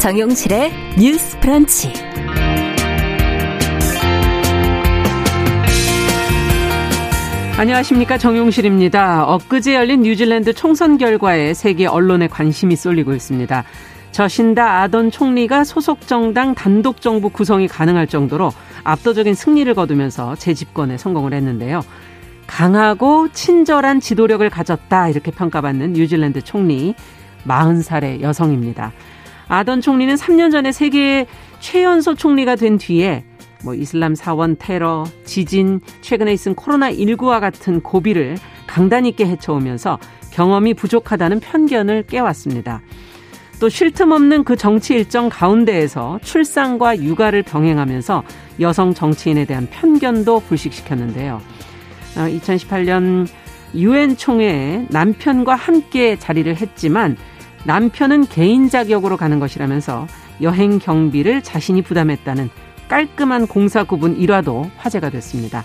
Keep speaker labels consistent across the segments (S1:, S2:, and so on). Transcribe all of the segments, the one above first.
S1: 정용실의 뉴스 프런치.
S2: 안녕하십니까 정용실입니다. 엊그제 열린 뉴질랜드 총선 결과에 세계 언론의 관심이 쏠리고 있습니다. 저신다 아던 총리가 소속 정당 단독 정부 구성이 가능할 정도로 압도적인 승리를 거두면서 재집권에 성공을 했는데요. 강하고 친절한 지도력을 가졌다 이렇게 평가받는 뉴질랜드 총리 40살의 여성입니다. 아던 총리는 3년 전에 세계의 최연소 총리가 된 뒤에 뭐 이슬람 사원 테러, 지진, 최근에 있은 코로나19와 같은 고비를 강단 있게 헤쳐오면서 경험이 부족하다는 편견을 깨왔습니다. 또 쉴 틈 없는 그 정치 일정 가운데에서 출산과 육아를 병행하면서 여성 정치인에 대한 편견도 불식시켰는데요. 2018년 어, 유엔 총회에 남편과 함께 자리를 했지만 남편은 개인 자격으로 가는 것이라면서 여행 경비를 자신이 부담했다는 깔끔한 공사 구분 일화도 화제가 됐습니다.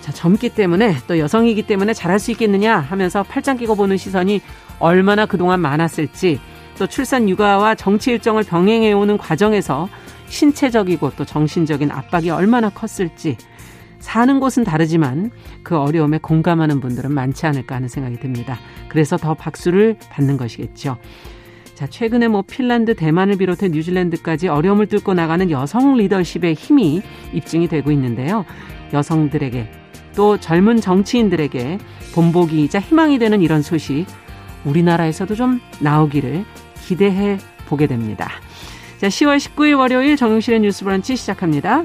S2: 자, 젊기 때문에 또 여성이기 때문에 잘할 수 있겠느냐 하면서 팔짱 끼고 보는 시선이 얼마나 그동안 많았을지 또 출산 육아와 정치 일정을 병행해 오는 과정에서 신체적이고 또 정신적인 압박이 얼마나 컸을지 사는 곳은 다르지만 그 어려움에 공감하는 분들은 많지 않을까 하는 생각이 듭니다. 그래서 더 박수를 받는 것이겠죠. 자, 최근에 뭐 핀란드, 대만을 비롯해 뉴질랜드까지 어려움을 뚫고 나가는 여성 리더십의 힘이 입증이 되고 있는데요. 여성들에게 또 젊은 정치인들에게 본보기이자 희망이 되는 이런 소식 우리나라에서도 좀 나오기를 기대해 보게 됩니다. 자, 10월 19일 월요일 정용실의 뉴스 브런치 시작합니다.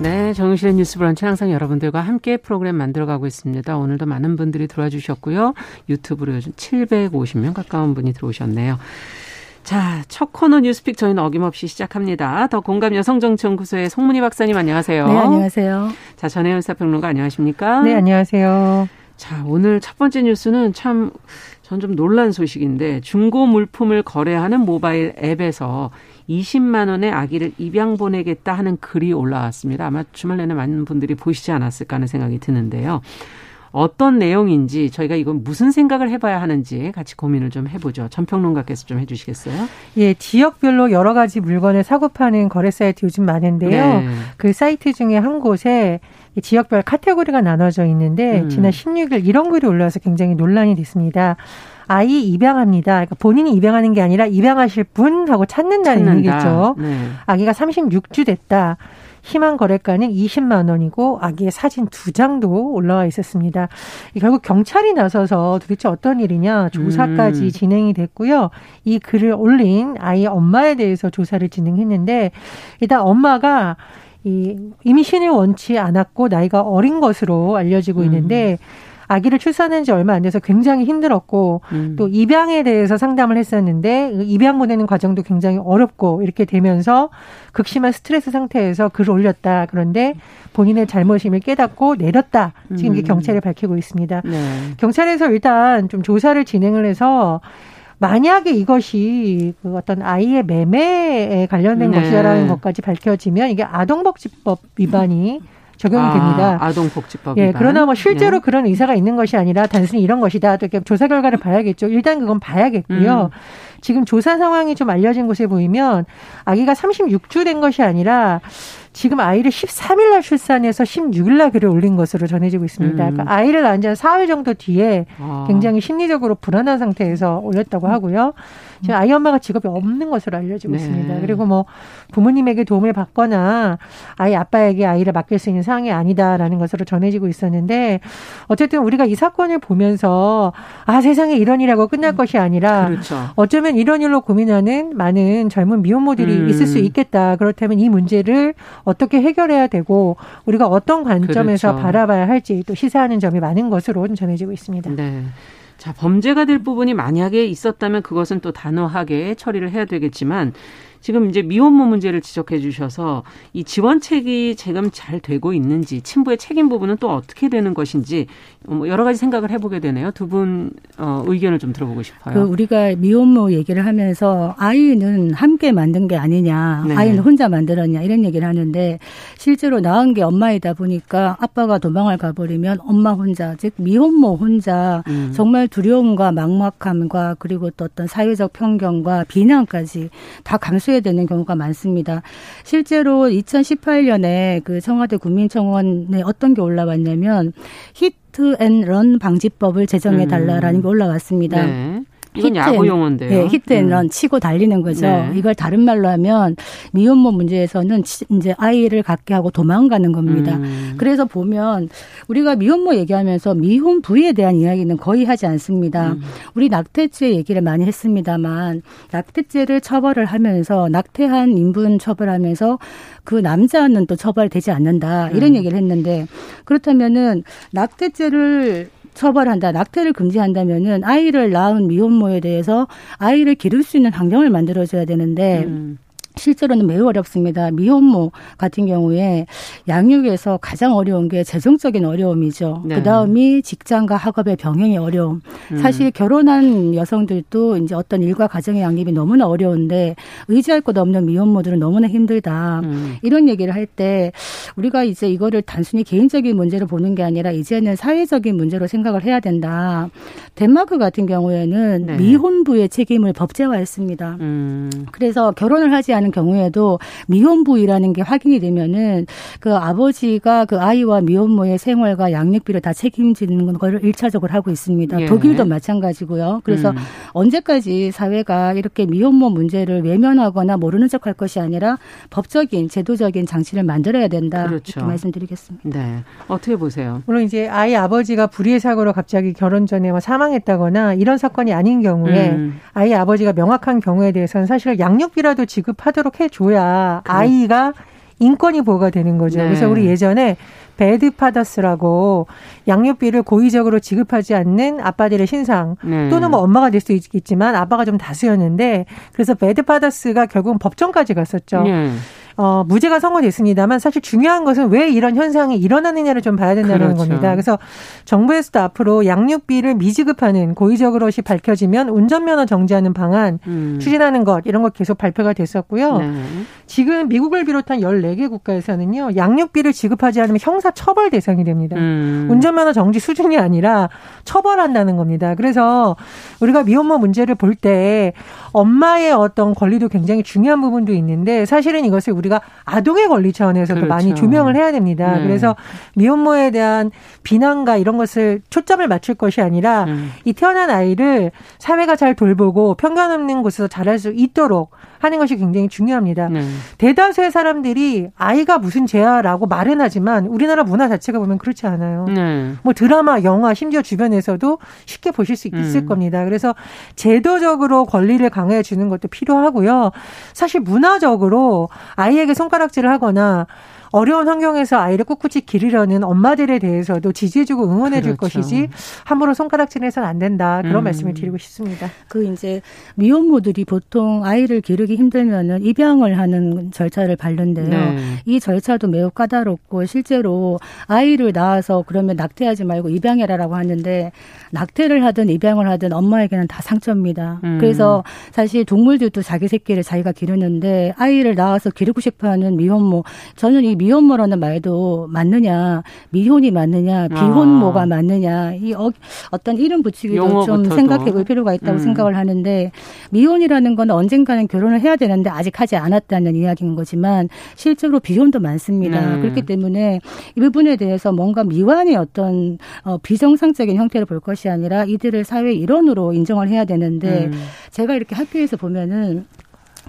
S2: 네, 정유실의 뉴스 브런치 항상 여러분들과 함께 프로그램 만들어가고 있습니다. 오늘도 많은 분들이 들어와 주셨고요. 유튜브로 요즘 750명 가까운 분이 들어오셨네요. 자, 첫 코너 뉴스픽 저희는 어김없이 시작합니다. 더 공감 여성정치연구소의 송문희 박사님 안녕하세요.
S3: 네, 안녕하세요.
S2: 자, 전혜연 사평론가 안녕하십니까?
S3: 네, 안녕하세요.
S2: 자, 오늘 첫 번째 뉴스는 참 전 좀 놀란 소식인데 중고 물품을 거래하는 모바일 앱에서 20만 원의 아기를 입양 보내겠다 하는 글이 올라왔습니다. 아마 주말 내내 많은 분들이 보시지 않았을까 하는 생각이 드는데요. 어떤 내용인지 저희가 이건 무슨 생각을 해봐야 하는지 같이 고민을 좀 해보죠. 전평론가께서 좀 해주시겠어요?
S3: 예, 지역별로 여러 가지 물건을 사고 파는 거래 사이트 요즘 많은데요. 네. 그 사이트 중에 한 곳에 지역별 카테고리가 나눠져 있는데 음. 지난 16일 이런 글이 올라와서 굉장히 논란이 됐습니다. 아이 입양합니다. 그러니까 본인이 입양하는 게 아니라 입양하실 분 하고 찾는다는 찾는다. 얘기겠죠. 네. 아기가 36주 됐다. 희망 거래가는 20만 원이고 아기의 사진 두 장도 올라와 있었습니다. 결국 경찰이 나서서 도대체 어떤 일이냐 조사까지 음. 진행이 됐고요. 이 글을 올린 아이 엄마에 대해서 조사를 진행했는데 일단 엄마가 이 임신을 원치 않았고 나이가 어린 것으로 알려지고 있는데 음. 아기를 출산한 지 얼마 안 돼서 굉장히 힘들었고 음. 또 입양에 대해서 상담을 했었는데 그 입양 보내는 과정도 굉장히 어렵고 이렇게 되면서 극심한 스트레스 상태에서 글을 올렸다. 그런데 본인의 잘못임을 깨닫고 내렸다. 지금 이게 음. 경찰에 밝히고 있습니다. 네. 경찰에서 일단 좀 조사를 진행을 해서 만약에 이것이 그 어떤 아이의 매매에 관련된 네. 것이라는 것까지 밝혀지면 이게 아동복지법 위반이 적용이 아, 됩니다.
S2: 아 동복지법.
S3: 예, 그러나 뭐 실제로 네. 그런 의사가 있는 것이 아니라 단순히 이런 것이다. 또 이렇게 조사 결과를 봐야겠죠. 일단 그건 봐야겠고요. 음. 지금 조사 상황이 좀 알려진 곳에 보이면 아기가 36주 된 것이 아니라 지금 아이를 13일 날 출산해서 16일 날 글을 올린 것으로 전해지고 있습니다. 음. 그러니까 아이를 낳은 지 한 4일 정도 뒤에 아. 굉장히 심리적으로 불안한 상태에서 올렸다고 하고요. 지금 아이 엄마가 직업이 없는 것으로 알려지고 네. 있습니다. 그리고 뭐 부모님에게 도움을 받거나 아이 아빠에게 아이를 맡길 수 있는 상황이 아니다라는 것으로 전해지고 있었는데 어쨌든 우리가 이 사건을 보면서 아 세상에 이런 일하고 끝날 음. 것이 아니라 그렇죠. 어쩌면 이런 일로 고민하는 많은 젊은 미혼모들이 음. 있을 수 있겠다. 그렇다면 이 문제를 어떻게 해결해야 되고 우리가 어떤 관점에서 그렇죠. 바라봐야 할지 또 시사하는 점이 많은 것으로 전해지고 있습니다.
S2: 네. 자, 범죄가 될 부분이 만약에 있었다면 그것은 또 단호하게 처리를 해야 되겠지만 지금 이제 미혼모 문제를 지적해 주셔서 이 지원책이 지금 잘 되고 있는지 친부의 책임 부분은 또 어떻게 되는 것인지 뭐 여러 가지 생각을 해보게 되네요. 두 분 어, 의견을 좀 들어보고 싶어요.
S4: 그 우리가 미혼모 얘기를 하면서 아이는 함께 만든 게 아니냐, 네. 아이는 혼자 만들었냐 이런 얘기를 하는데 실제로 낳은 게 엄마이다 보니까 아빠가 도망을 가버리면 엄마 혼자 즉 미혼모 혼자 음. 정말 두려움과 막막함과 그리고 또 어떤 사회적 편견과 비난까지 다 감수해 하게 되는 경우가 많습니다. 실제로 2018년에 그 청와대 국민청원에 어떤 게 올라왔냐면 히트 앤 런 방지법을 제정해 달라라는 음. 게 올라왔습니다. 네.
S2: 이건 히트 야구 용어인데요.
S4: 네, 히트앤런 음. 치고 달리는 거죠. 네. 이걸 다른 말로 하면 미혼모 문제에서는 이제 아이를 갖게 하고 도망가는 겁니다. 음. 그래서 보면 우리가 미혼모 얘기하면서 미혼부에 대한 이야기는 거의 하지 않습니다. 음. 우리 낙태죄 얘기를 많이 했습니다만 낙태죄를 처벌을 하면서 낙태한 임부 처벌하면서 그 남자는 또 처벌되지 않는다 이런 음. 얘기를 했는데 그렇다면은 낙태죄를 처벌한다, 낙태를 금지한다면은 아이를 낳은 미혼모에 대해서 아이를 기를 수 있는 환경을 만들어줘야 되는데 음. 실제로는 매우 어렵습니다. 미혼모 같은 경우에 양육에서 가장 어려운 게 재정적인 어려움이죠. 네. 그 다음이 직장과 학업의 병행의 어려움. 음. 사실 결혼한 여성들도 이제 어떤 일과 가정의 양립이 너무나 어려운데 의지할 것 없는 미혼모들은 너무나 힘들다. 음. 이런 얘기를 할 때 우리가 이제 이거를 단순히 개인적인 문제로 보는 게 아니라 이제는 사회적인 문제로 생각을 해야 된다. 덴마크 같은 경우에는 네. 미혼부의 책임을 법제화했습니다. 음. 그래서 결혼을 하지 않은 하는 경우에도 미혼부이라는 게 확인이 되면은 그 아버지가 그 아이와 미혼모의 생활과 양육비를 다 책임지는 걸 일차적으로 하고 있습니다. 예. 독일도 마찬가지고요. 그래서 음. 언제까지 사회가 이렇게 미혼모 문제를 외면하거나 모르는 척할 것이 아니라 법적인 제도적인 장치를 만들어야 된다. 그렇죠. 이렇게 말씀드리겠습니다.
S2: 네. 어떻게 보세요?
S3: 물론 이제 아이 아버지가 불의의 사고로 갑자기 결혼 전에 뭐 사망했다거나 이런 사건이 아닌 경우에 음. 아이 아버지가 명확한 경우에 대해서는 사실 양육비라도 지급하 하도록 해줘야 그 아이가 인권이 보호가 되는 거죠. 네. 그래서 우리 예전에 배드 파더스라고 양육비를 고의적으로 지급하지 않는 아빠들의 신상 네. 또는 뭐 엄마가 될 수 있겠지만 아빠가 좀 다수였는데 그래서 배드 파더스가 결국은 법정까지 갔었죠. 네. 어, 무죄가 선고됐습니다만 사실 중요한 것은 왜 이런 현상이 일어나느냐를 좀 봐야 된다는 그렇죠. 겁니다. 그래서 정부에서도 앞으로 양육비를 미지급하는 고의적 으로시 밝혀지면 운전면허 정지하는 방안 음. 추진하는 것 이런 것 계속 발표가 됐었고요. 네. 지금 미국을 비롯한 14개 국가에서는요. 양육비를 지급하지 않으면 형사 처벌 대상이 됩니다. 음. 운전면허 정지 수준이 아니라 처벌한다는 겁니다. 그래서 우리가 미혼모 문제를 볼 때 엄마의 어떤 권리도 굉장히 중요한 부분도 있는데 사실은 이것을 우리 우리가 아동의 권리 차원에서도 그렇죠. 많이 조명을 해야 됩니다. 네. 그래서 미혼모에 대한 비난과 이런 것을 초점을 맞출 것이 아니라 음. 이 태어난 아이를 사회가 잘 돌보고 편견 없는 곳에서 자랄 수 있도록 하는 것이 굉장히 중요합니다. 네. 대다수의 사람들이 아이가 무슨 죄야라고 말은 하지만 우리나라 문화 자체가 보면 그렇지 않아요. 네. 뭐 드라마, 영화, 심지어 주변에서도 쉽게 보실 수 있을 음. 겁니다. 그래서 제도적으로 권리를 강화해 주는 것도 필요하고요. 사실 문화적으로 아이에게 손가락질을 하거나 어려운 환경에서 아이를 꿋꿋이 기르려는 엄마들에 대해서도 지지해주고 응원해줄 그렇죠. 것이지 함부로 손가락질해서는 안 된다 그런 음. 말씀을 드리고 싶습니다.
S4: 그 이제 미혼모들이 보통 아이를 기르기 힘들면은 입양을 하는 절차를 밟는데요. 네. 이 절차도 매우 까다롭고 실제로 아이를 낳아서 그러면 낙태하지 말고 입양해라라고 하는데 낙태를 하든 입양을 하든 엄마에게는 다 상처입니다. 음. 그래서 사실 동물들도 자기 새끼를 자기가 기르는데 아이를 낳아서 기르고 싶어하는 미혼모 저는 이 미 혼모라는 말도 맞느냐, 미혼이 맞느냐, 비혼모가 아. 맞느냐, 이 어, 떤 이름 붙이기도 좀 생각해 볼 필요가 있다고 음. 생각을 하는데 미혼이라는 건 언젠가는 결혼을 해야 되는데 아직 하지 않았다는 이야기인 거지만 실제로 비혼도 많습니다. 음. 그렇기 때문에 이 부분에 대해서 뭔가 미완의 어떤 어, 비정상적인 형태를 볼 것이 아니라 이들을 사회 일원으로 인정을 해야 되는데 음. 제가 이렇게 학교에서 보면은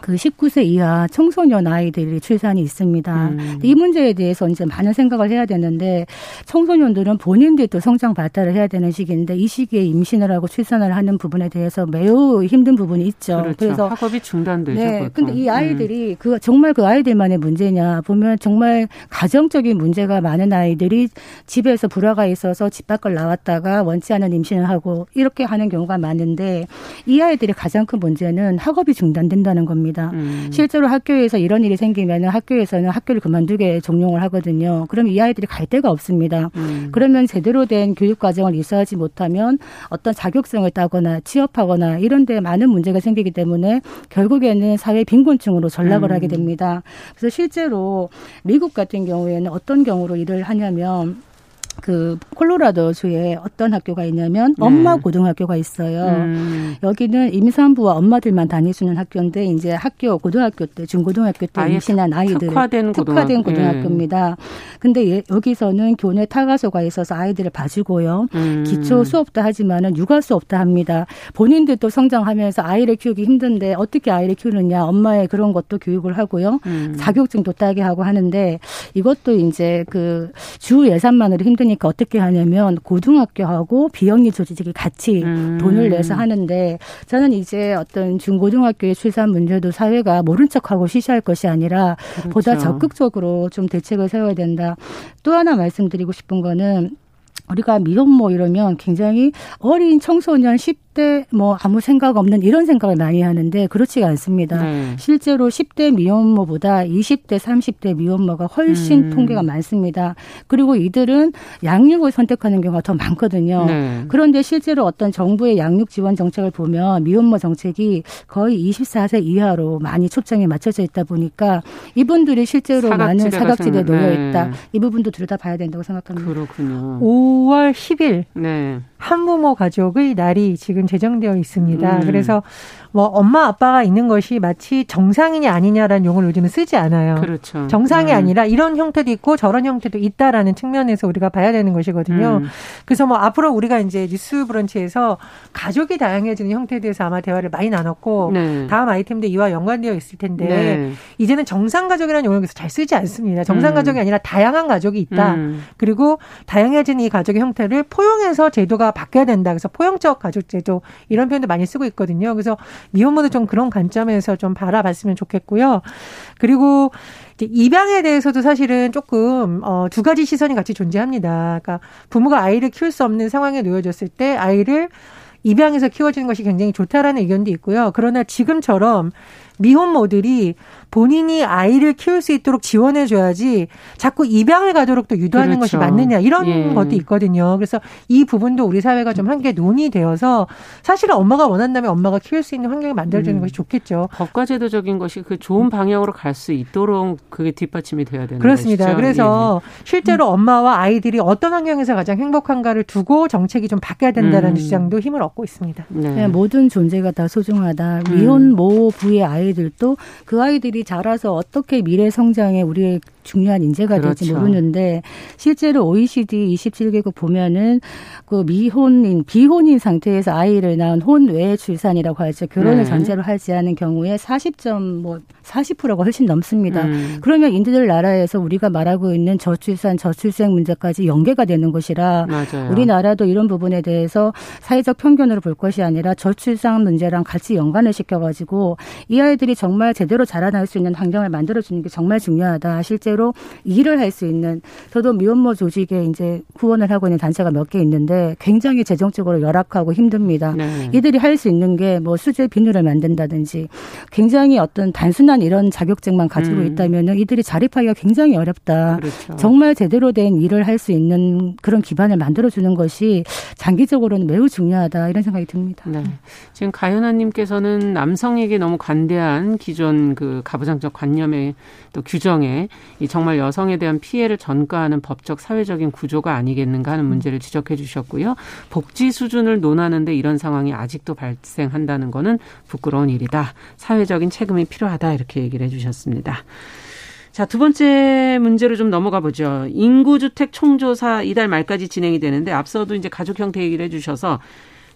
S4: 그 19세 이하 청소년 아이들이 출산이 있습니다. 음. 이 문제에 대해서 이제 많은 생각을 해야 되는데 청소년들은 본인들도 성장 발달을 해야 되는 시기인데 이 시기에 임신을 하고 출산을 하는 부분에 대해서 매우 힘든 부분이 있죠.
S2: 그렇죠. 그래서 학업이 중단되죠. 네.
S4: 보통. 근데 이 아이들이 음. 그 정말 그 아이들만의 문제냐 보면 정말 가정적인 문제가 많은 아이들이 집에서 불화가 있어서 집 밖을 나왔다가 원치 않은 임신을 하고 이렇게 하는 경우가 많은데 이 아이들의 가장 큰 문제는 학업이 중단된다는 겁니다. 음. 실제로 학교에서 이런 일이 생기면 학교에서는 학교를 그만두게 종용을 하거든요. 그럼 이 아이들이 갈 데가 없습니다. 음. 그러면 제대로 된 교육 과정을 이수하지 못하면 어떤 자격증을 따거나 취업하거나 이런 데 많은 문제가 생기기 때문에 결국에는 사회 빈곤층으로 전락을 음. 하게 됩니다. 그래서 실제로 미국 같은 경우에는 어떤 경우로 일을 하냐면 그 콜로라도 주에 어떤 학교가 있냐면 네. 엄마 고등학교가 있어요. 음. 여기는 임산부와 엄마들만 다니시는 학교인데 이제 학교 고등학교 때 중고등학교 때 임신한 아이들
S2: 특화된,
S4: 특화된 고등학교입니다. 네. 근데 여기서는 교내 타가소가 있어서 아이들을 봐주고요. 음. 기초 수업도 하지만은 육아 수업도 합니다. 본인들도 성장하면서 아이를 키우기 힘든데 어떻게 아이를 키우느냐 엄마의 그런 것도 교육을 하고요. 음. 자격증도 따게 하고 하는데 이것도 이제 그 주 예산만으로 힘든 그러니까 어떻게 하냐면 고등학교하고 비영리 조직이 같이 음. 돈을 내서 하는데 저는 이제 어떤 중고등학교의 출산 문제도 사회가 모른 척하고 시시할 것이 아니라 그렇죠. 보다 적극적으로 좀 대책을 세워야 된다. 또 하나 말씀드리고 싶은 거는 우리가 미혼모 이러면 굉장히 어린 청소년 10 10 대뭐 아무 생각 없는 이런 생각을 많이 하는데 그렇지가 않습니다. 네. 실제로 10대 미혼모보다 20대, 30대 미혼모가 훨씬 음. 통계가 많습니다. 그리고 이들은 양육을 선택하는 경우가 더 많거든요. 네. 그런데 실제로 어떤 정부의 양육 지원 정책을 보면 미혼모 정책이 거의 24세 이하로 많이 초점이 맞춰져 있다 보니까 이분들이 실제로 많은 사각지대에 놓여 있다. 네. 이 부분도 들여다봐야 된다고 생각합니다.
S2: 그렇군요.
S3: 5월 10일 네. 한부모 가족의 날이 지금 제정되어 있습니다. 음. 그래서 뭐 엄마 아빠가 있는 것이 마치 정상이냐 아니냐라는 용어를 요즘은 쓰지 않아요.
S2: 그렇죠.
S3: 정상이 음. 아니라 이런 형태도 있고 저런 형태도 있다라는 측면에서 우리가 봐야 되는 것이거든요. 음. 그래서 뭐 앞으로 우리가 이제 뉴스 브런치에서 가족이 다양해지는 형태에 대해서 아마 대화를 많이 나눴고 네. 다음 아이템도 이와 연관되어 있을 텐데 네. 이제는 정상 가족이라는 용어를 그래서 잘 쓰지 않습니다. 정상 음. 가족이 아니라 다양한 가족이 있다. 음. 그리고 다양해진 이 가족의 형태를 포용해서 제도가 바뀌어야 된다. 그래서 포용적 가족 제도 이런 표현도 많이 쓰고 있거든요. 그래서 미혼모도 좀 그런 관점에서 좀 바라봤으면 좋겠고요. 그리고 입양에 대해서도 사실은 조금 어, 두 가지 시선이 같이 존재합니다. 그러니까 부모가 아이를 키울 수 없는 상황에 놓여졌을 때 아이를 입양해서 키워주는 것이 굉장히 좋다라는 의견도 있고요. 그러나 지금처럼 미혼모들이 본인이 아이를 키울 수 있도록 지원해 줘야지 자꾸 입양을 가도록 또 유도하는 그렇죠. 것이 맞느냐 이런 예. 것도 있거든요. 그래서 이 부분도 우리 사회가 좀 함께 논의되어서 사실은 엄마가 원한다면 엄마가 키울 수 있는 환경을 만들어주는 음. 것이 좋겠죠.
S2: 법과 제도적인 것이 그 좋은 방향으로 갈 수 있도록 그게 뒷받침이 돼야 되는
S3: 그렇습니다.
S2: 것이죠.
S3: 그래서 예. 실제로 엄마와 아이들이 어떤 환경에서 가장 행복한가를 두고 정책이 좀 바뀌어야 된다는 음. 주장도 힘을 얻고 있습니다.
S4: 네. 네, 모든 존재가 다 소중하다. 미혼 모 부의 아이들도 그 아이들이 아이들이 자라서 어떻게 미래 성장에 우리의 중요한 인재가 그렇죠. 될지 모르는데 실제로 OECD 27개국 보면은 그 미혼인 비혼인 상태에서 아이를 낳은 혼외 출산이라고 하죠. 결혼을 네. 전제로 하지 않은 경우에 40점 뭐 40%가 훨씬 넘습니다. 음. 그러면 인도들 나라에서 우리가 말하고 있는 저출산 저출생 문제까지 연계가 되는 것이라 맞아요. 우리나라도 이런 부분에 대해서 사회적 편견으로 볼 것이 아니라 저출산 문제랑 같이 연관을 시켜가지고 이 아이들이 정말 제대로 자라날 수 있는 환경을 만들어주는 게 정말 중요하다. 실제로 제대로 일을 할 수 있는 저도 미혼모 조직에 이제 후원을 하고 있는 단체가 몇 개 있는데 굉장히 재정적으로 열악하고 힘듭니다. 네. 이들이 할 수 있는 게 뭐 수제 비누를 만든다든지 굉장히 어떤 단순한 이런 자격증만 가지고 음. 있다면 이들이 자립하기가 굉장히 어렵다. 그렇죠. 정말 제대로 된 일을 할 수 있는 그런 기반을 만들어주는 것이 장기적으로는 매우 중요하다 이런 생각이 듭니다. 네.
S2: 지금 가연아님께서는 남성에게 너무 관대한 기존 그 가부장적 관념의 또 규정에 이 정말 여성에 대한 피해를 전가하는 법적 사회적인 구조가 아니겠는가 하는 문제를 지적해 주셨고요. 복지 수준을 논하는데 이런 상황이 아직도 발생한다는 거는 부끄러운 일이다. 사회적인 책임이 필요하다 이렇게 얘기를 해 주셨습니다. 자, 두 번째 문제로 좀 넘어가 보죠. 인구주택 총조사 이달 말까지 진행이 되는데 앞서도 이제 가족 형태 얘기를 해 주셔서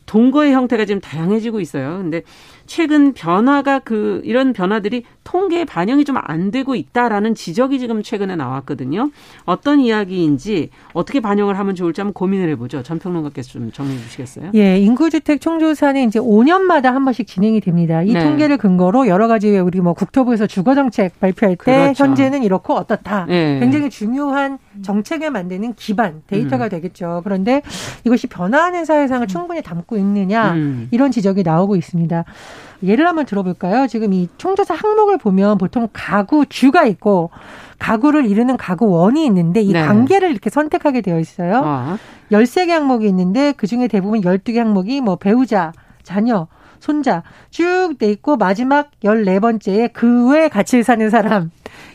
S2: 동거의 형태가 지금 다양해지고 있어요. 근데 최근 변화가 그 이런 변화들이 통계에 반영이 좀 안 되고 있다라는 지적이 지금 최근에 나왔거든요. 어떤 이야기인지 어떻게 반영을 하면 좋을지 한번 고민을 해보죠. 전 평론가께서 좀 정리해 주시겠어요?
S3: 예, 인구주택 총조사는 이제 5년마다 한 번씩 진행이 됩니다. 이 네. 통계를 근거로 여러 가지 우리 뭐 국토부에서 주거 정책 발표할 때 그렇죠. 현재는 이렇고 어떻다. 네. 굉장히 중요한 정책을 만드는 기반 데이터가 음. 되겠죠. 그런데 이것이 변화하는 사회상을 충분히 담고 있느냐 음. 이런 지적이 나오고 있습니다. 예를 한번 들어볼까요? 지금 이 총조사 항목을 보면 보통 가구 주가 있고 가구를 이루는 가구 원이 있는데 이 네. 관계를 이렇게 선택하게 되어 있어요. 어. 13개 항목이 있는데 그중에 대부분 12개 항목이 뭐 배우자, 자녀, 손자 쭉 돼 있고 마지막 14번째에 그 외에 같이 사는 사람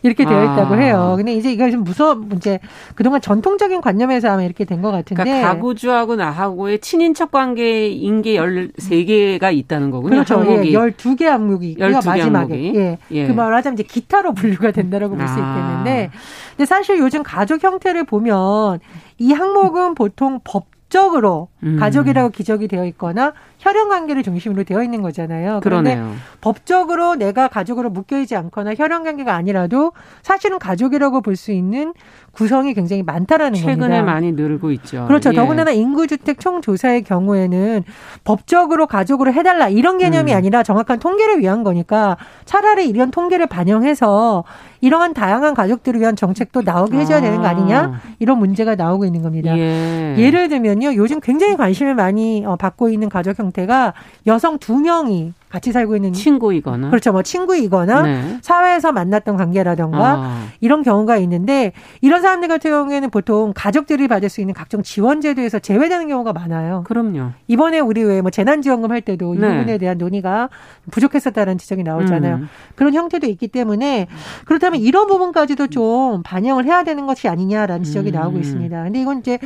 S3: 이렇게 되어 있다고 아. 해요. 근데 이제 이걸 좀 무서워 이제 그동안 전통적인 관념에서 아마 이렇게 된 것 같은데.
S2: 그러니까 가구주하고 나하고의 친인척 관계인 게 13개가 있다는 거군요.
S3: 그렇죠. 항목이. 예, 12개 항목이 있고요. 마지막에. 항목이. 예. 예. 그 말을 하자면 이제 기타로 분류가 된다라고 볼수 아. 있겠는데 근데 사실 요즘 가족 형태를 보면 이 항목은 보통 법 법적으로 음. 가족이라고 기적이 되어 있거나 혈연 관계를 중심으로 되어 있는 거잖아요. 그런데 그러네요. 법적으로 내가 가족으로 묶여 있지 않거나 혈연 관계가 아니라도 사실은 가족이라고 볼 수 있는 구성이 굉장히 많다라는
S2: 최근에
S3: 겁니다.
S2: 최근에 많이 늘고 있죠.
S3: 그렇죠. 예. 더군다나 인구주택 총조사의 경우에는 법적으로 가족으로 해달라 이런 개념이 음. 아니라 정확한 통계를 위한 거니까 차라리 이런 통계를 반영해서 이러한 다양한 가족들을 위한 정책도 나오게 해줘야 되는 거 아니냐 아. 이런 문제가 나오고 있는 겁니다. 예. 를 들면요, 요즘 굉장히 관심을 많이 어, 받고 있는 가족 형태가 여성 두 명이 같이 살고 있는
S2: 친구이거나
S3: 그렇죠 뭐 친구이거나 네. 사회에서 만났던 관계라던가 아. 이런 경우가 있는데 이런 사람들 같은 경우에는 보통 가족들이 받을 수 있는 각종 지원 제도에서 제외되는 경우가 많아요.
S2: 그럼요.
S3: 이번에 우리 왜 뭐 재난지원금 할 때도 네. 이 부분에 대한 논의가 부족했었다는 지적이 나오잖아요. 음. 그런 형태도 있기 때문에 그렇다면 이런 부분까지도 좀 반영을 해야 되는 것이 아니냐라는 지적이 음. 나오고 있습니다. 근데 이건 이제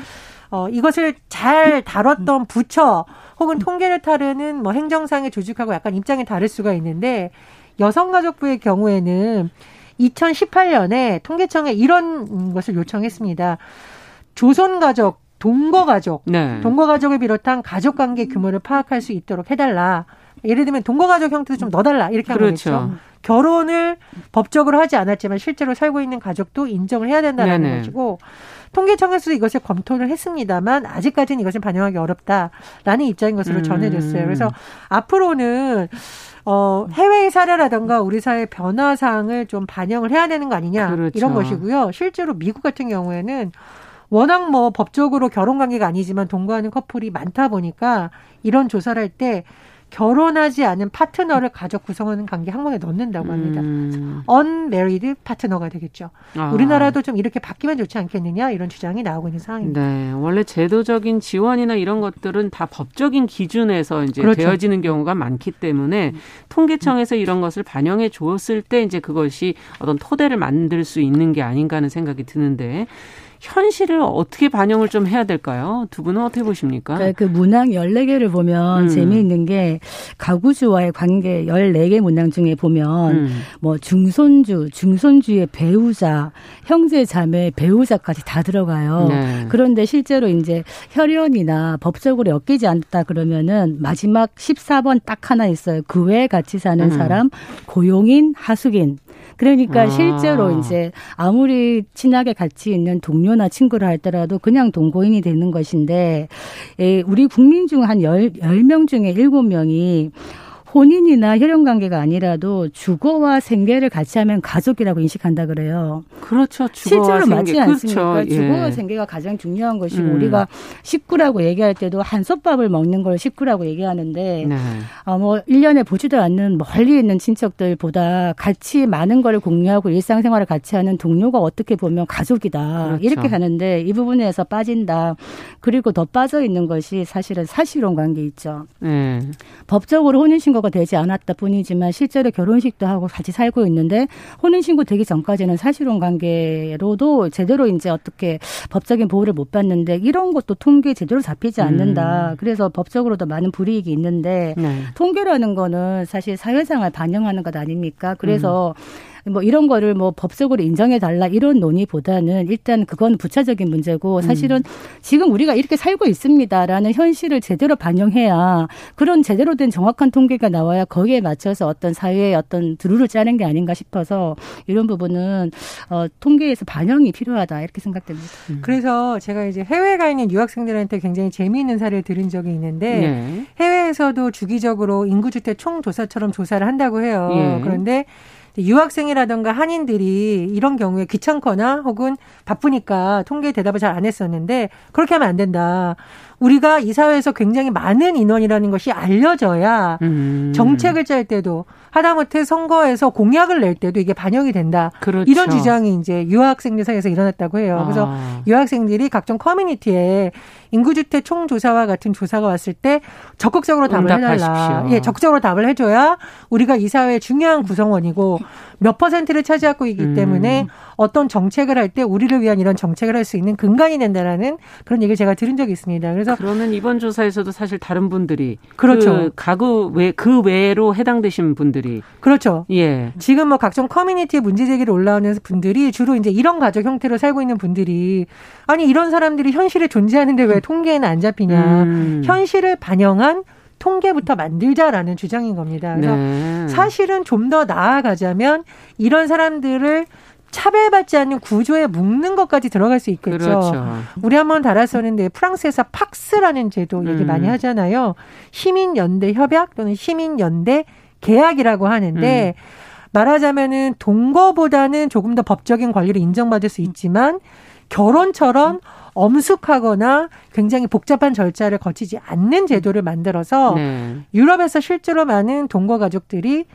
S3: 어, 이것을 잘 다뤘던 부처 혹은 통계를 따르는 뭐 행정상의 조직하고 약간 입장이 다를 수가 있는데 여성가족부의 경우에는 2018년에 통계청에 이런 것을 요청했습니다. 조선가족, 동거가족, 네. 동거가족을 비롯한 가족관계 규모를 파악할 수 있도록 해달라. 예를 들면 동거가족 형태도 좀 넣어달라 이렇게 하는 그렇죠. 거죠. 결혼을 법적으로 하지 않았지만 실제로 살고 있는 가족도 인정을 해야 된다는 네네. 것이고 통계청에서도 이것을 검토를 했습니다만 아직까지는 이것을 반영하기 어렵다라는 입장인 것으로 음. 전해졌어요. 그래서 앞으로는 어, 해외의 사례라든가 우리 사회 변화 사항을 좀 반영을 해야 되는 거 아니냐 그렇죠. 이런 것이고요. 실제로 미국 같은 경우에는 워낙 뭐 법적으로 결혼 관계가 아니지만 동거하는 커플이 많다 보니까 이런 조사를 할 때 결혼하지 않은 파트너를 가족 구성하는 관계 항목에 넣는다고 합니다. 음. unmarried 파트너가 되겠죠. 아. 우리나라도 좀 이렇게 바뀌면 좋지 않겠느냐 이런 주장이 나오고 있는 상황입니다.
S2: 네, 원래 제도적인 지원이나 이런 것들은 다 법적인 기준에서 이제 그렇죠. 되어지는 경우가 많기 때문에 통계청에서 이런 것을 반영해 주었을 때 이제 그것이 어떤 토대를 만들 수 있는 게 아닌가 하는 생각이 드는데 현실을 어떻게 반영을 좀 해야 될까요? 두 분은 어떻게 보십니까?
S4: 그러니까 그 문항 14개를 보면 음. 재미있는 게 가구주와의 관계 14개 문항 중에 보면 음. 뭐 중손주, 중손주의 배우자, 형제 자매 배우자까지 다 들어가요. 네. 그런데 실제로 이제 혈연이나 법적으로 엮이지 않다 그러면은 마지막 14번 딱 하나 있어요. 그 외에 같이 사는 음. 사람 고용인, 하숙인 그러니까 아. 실제로 이제 아무리 친하게 같이 있는 동료 나 친구를 할때라도 그냥 동거인이 되는 것인데 예, 우리 국민 중 한 열열 명 중에 일곱 명이 혼인이나 혈연 관계가 아니라도 주거와 생계를 같이 하면 가족이라고 인식한다 그래요.
S2: 그렇죠.
S4: 실제로 생계. 맞지 않습니까? 그렇죠. 예. 주거와 생계가 가장 중요한 것이고 음. 우리가 식구라고 얘기할 때도 한솥밥을 먹는 걸 식구라고 얘기하는데 네. 어, 뭐 1년에 보지도 않는 멀리 있는 친척들보다 같이 많은 걸 공유하고 일상생활을 같이 하는 동료가 어떻게 보면 가족이다. 그렇죠. 이렇게 하는데 이 부분에서 빠진다. 그리고 더 빠져 있는 것이 사실은 사실혼 관계 있죠. 네. 법적으로 혼인신고 신고가 되지 않았다 뿐이지만 실제로 결혼식도 하고 같이 살고 있는데 혼인 신고 되기 전까지는 사실혼 관계로도 제대로 이제 어떻게 법적인 보호를 못 받는데 이런 것도 통계 제대로 잡히지 않는다. 음. 그래서 법적으로도 많은 불이익이 있는데 네. 통계라는 거는 사실 사회생활 반영하는 것 아닙니까? 그래서 음. 뭐 이런 거를 뭐 법적으로 인정해 달라 이런 논의보다는 일단 그건 부차적인 문제고 사실은 음. 지금 우리가 이렇게 살고 있습니다라는 현실을 제대로 반영해야 그런 제대로 된 정확한 통계가 나와야 거기에 맞춰서 어떤 사회의 어떤 드루를 짜는 게 아닌가 싶어서 이런 부분은 어 통계에서 반영이 필요하다 이렇게 생각됩니다.
S3: 음. 그래서 제가 이제 해외에 가 있는 유학생들한테 굉장히 재미있는 사례를 들은 적이 있는데 네. 해외에서도 주기적으로 인구주택 총조사처럼 조사를 한다고 해요. 예. 그런데 유학생이라든가 한인들이 이런 경우에 귀찮거나 혹은 바쁘니까 통계 대답을 잘 안 했었는데 그렇게 하면 안 된다. 우리가 이 사회에서 굉장히 많은 인원이라는 것이 알려져야 음. 정책을 짤 때도 하다못해 선거에서 공약을 낼 때도 이게 반영이 된다. 그렇죠. 이런 주장이 이제 유학생들 사이에서 일어났다고 해요. 그래서 아. 유학생들이 각종 커뮤니티에 인구주택 총조사와 같은 조사가 왔을 때 적극적으로 답을 응답하십시오. 해달라. 예, 적극적으로 답을 해줘야 우리가 이 사회의 중요한 구성원이고 몇 퍼센트를 차지하고 있기 음. 때문에 어떤 정책을 할 때 우리를 위한 이런 정책을 할 수 있는 근간이 된다라는 그런 얘기를 제가 들은 적이 있습니다. 그래서
S2: 그러면 이번 조사에서도 사실 다른 분들이 그렇죠. 그 가구 외 그 외로 해당되신 분들이
S3: 그렇죠. 예. 지금 뭐 각종 커뮤니티에 문제 제기를 올라오는 분들이 주로 이제 이런 가족 형태로 살고 있는 분들이 아니 이런 사람들이 현실에 존재하는데 왜 통계에는 안 잡히냐. 음. 현실을 반영한 통계부터 만들자라는 주장인 겁니다. 그래서 네. 사실은 좀 더 나아가자면 이런 사람들을 차별받지 않는 구조에 묶는 것까지 들어갈 수 있겠죠. 그렇죠. 우리 한번 달았었는데 프랑스에서 팍스라는 제도 얘기 음. 많이 하잖아요. 시민 연대 협약 또는 시민 연대 계약이라고 하는데 음. 말하자면은 동거보다는 조금 더 법적인 권리를 인정받을 수 있지만 결혼처럼 엄숙하거나 굉장히 복잡한 절차를 거치지 않는 제도를 만들어서 네. 유럽에서 실제로 많은 동거 가족들이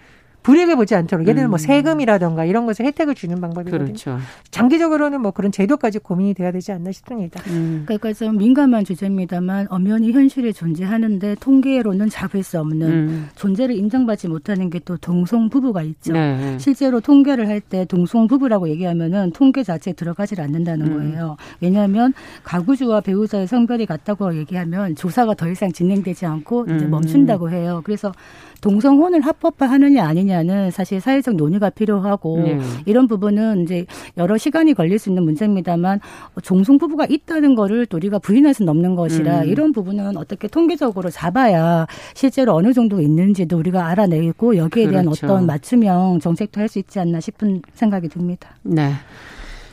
S3: 불이익을 보지 않도록 예를 들면 뭐 음. 세금이라던가 이런 것에 혜택을 주는 방법이거든요. 그렇죠. 장기적으로는 뭐 그런 제도까지 고민이 돼야 되지 않나 싶습니다.
S4: 음. 그러니까 좀 민감한 주제입니다만 엄연히 현실에 존재하는데 통계로는 잡을 수 없는 음. 존재를 인정받지 못하는 게 또 동성 부부가 있죠. 네. 실제로 통계를 할 때 동성 부부라고 얘기하면은 통계 자체에 들어가질 않는다는 음. 거예요. 왜냐하면 가구주와 배우자의 성별이 같다고 얘기하면 조사가 더 이상 진행되지 않고 이제 음. 멈춘다고 해요. 그래서 동성혼을 합법화하느냐 아니냐는 사실 사회적 논의가 필요하고 네. 이런 부분은 이제 여러 시간이 걸릴 수 있는 문제입니다만 종성 부부가 있다는 거를 또 우리가 부인할 수는 없는 것이라 음. 이런 부분은 어떻게 통계적으로 잡아야 실제로 어느 정도 있는지도 우리가 알아내고 여기에 대한 그렇죠. 어떤 맞춤형 정책도 할 수 있지 않나 싶은 생각이 듭니다.
S2: 네.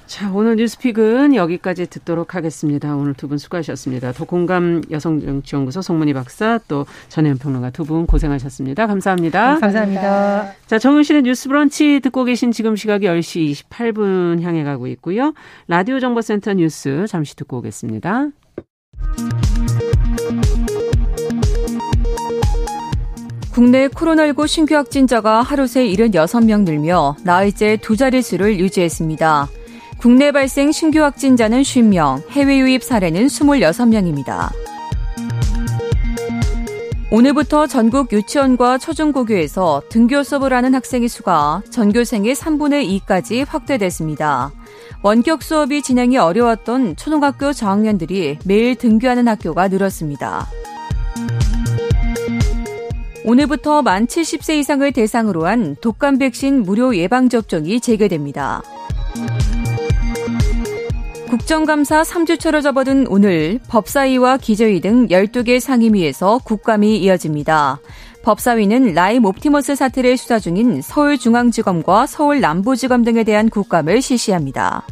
S2: 자, 오늘 뉴스픽은 여기까지 듣도록 하겠습니다. 오늘 두 분 수고하셨습니다. 도공감 여성정치연구소 송문희 박사 또 전혜연 평론가 두 분 고생하셨습니다. 감사합니다.
S3: 감사합니다.
S2: 자, 정윤실의 뉴스 브런치 듣고 계신 지금 시각이 10시 28분 향해 가고 있고요. 라디오 정보센터 뉴스 잠시 듣고 오겠습니다.
S1: 국내 코로나19 신규 확진자가 하루 새 76명 늘며 나흘째 두 자릿수를 유지했습니다. 국내 발생 신규 확진자는 50명, 해외 유입 사례는 26명입니다. 오늘부터 전국 유치원과 초중고교에서 등교 수업을 하는 학생의 수가 전교생의 3분의 2까지 확대됐습니다. 원격 수업이 진행이 어려웠던 초등학교 저학년들이 매일 등교하는 학교가 늘었습니다. 오늘부터 만 70세 이상을 대상으로 한 독감 백신 무료 예방접종이 재개됩니다. 국정감사 3주차로 접어든 오늘 법사위와 기재위 등 12개 상임위에서 국감이 이어집니다. 법사위는 라임 옵티머스 사태를 수사 중인 서울중앙지검과 서울남부지검 등에 대한 국감을 실시합니다.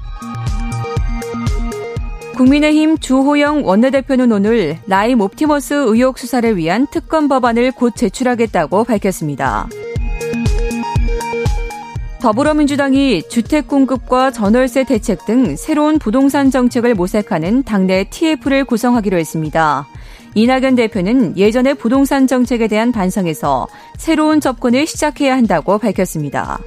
S1: 국민의힘 주호영 원내대표는 오늘 라임 옵티머스 의혹 수사를 위한 특검 법안을 곧 제출하겠다고 밝혔습니다. 더불어민주당이 주택 공급과 전월세 대책 등 새로운 부동산 정책을 모색하는 당내 TF를 구성하기로 했습니다. 이낙연 대표는 예전의 부동산 정책에 대한 반성에서 새로운 접근을 시작해야 한다고 밝혔습니다.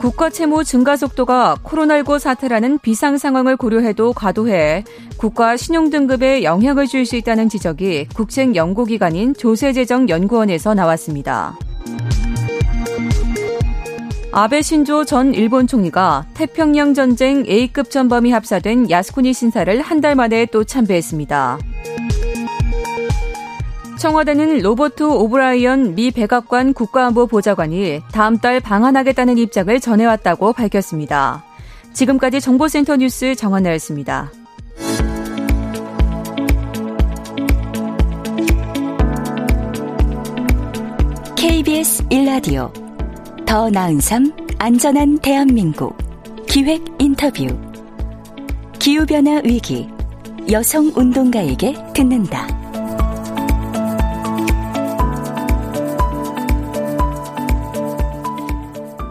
S1: 국가 채무 증가 속도가 코로나19 사태라는 비상 상황을 고려해도 과도해 국가 신용 등급에 영향을 줄 수 있다는 지적이 국책 연구기관인 조세재정연구원에서 나왔습니다. 아베 신조 전 일본 총리가 태평양 전쟁 A급 전범이 합사된 야스쿠니 신사를 한 달 만에 또 참배했습니다. 청와대는 로버트 오브라이언 미 백악관 국가안보 보좌관이 다음 달 방한하겠다는 입장을 전해왔다고 밝혔습니다. 지금까지 정보센터 뉴스 정한나였습니다.
S5: KBS 1라디오 더 나은 삶 안전한 대한민국 기획 인터뷰 기후변화 위기 여성 운동가에게 듣는다.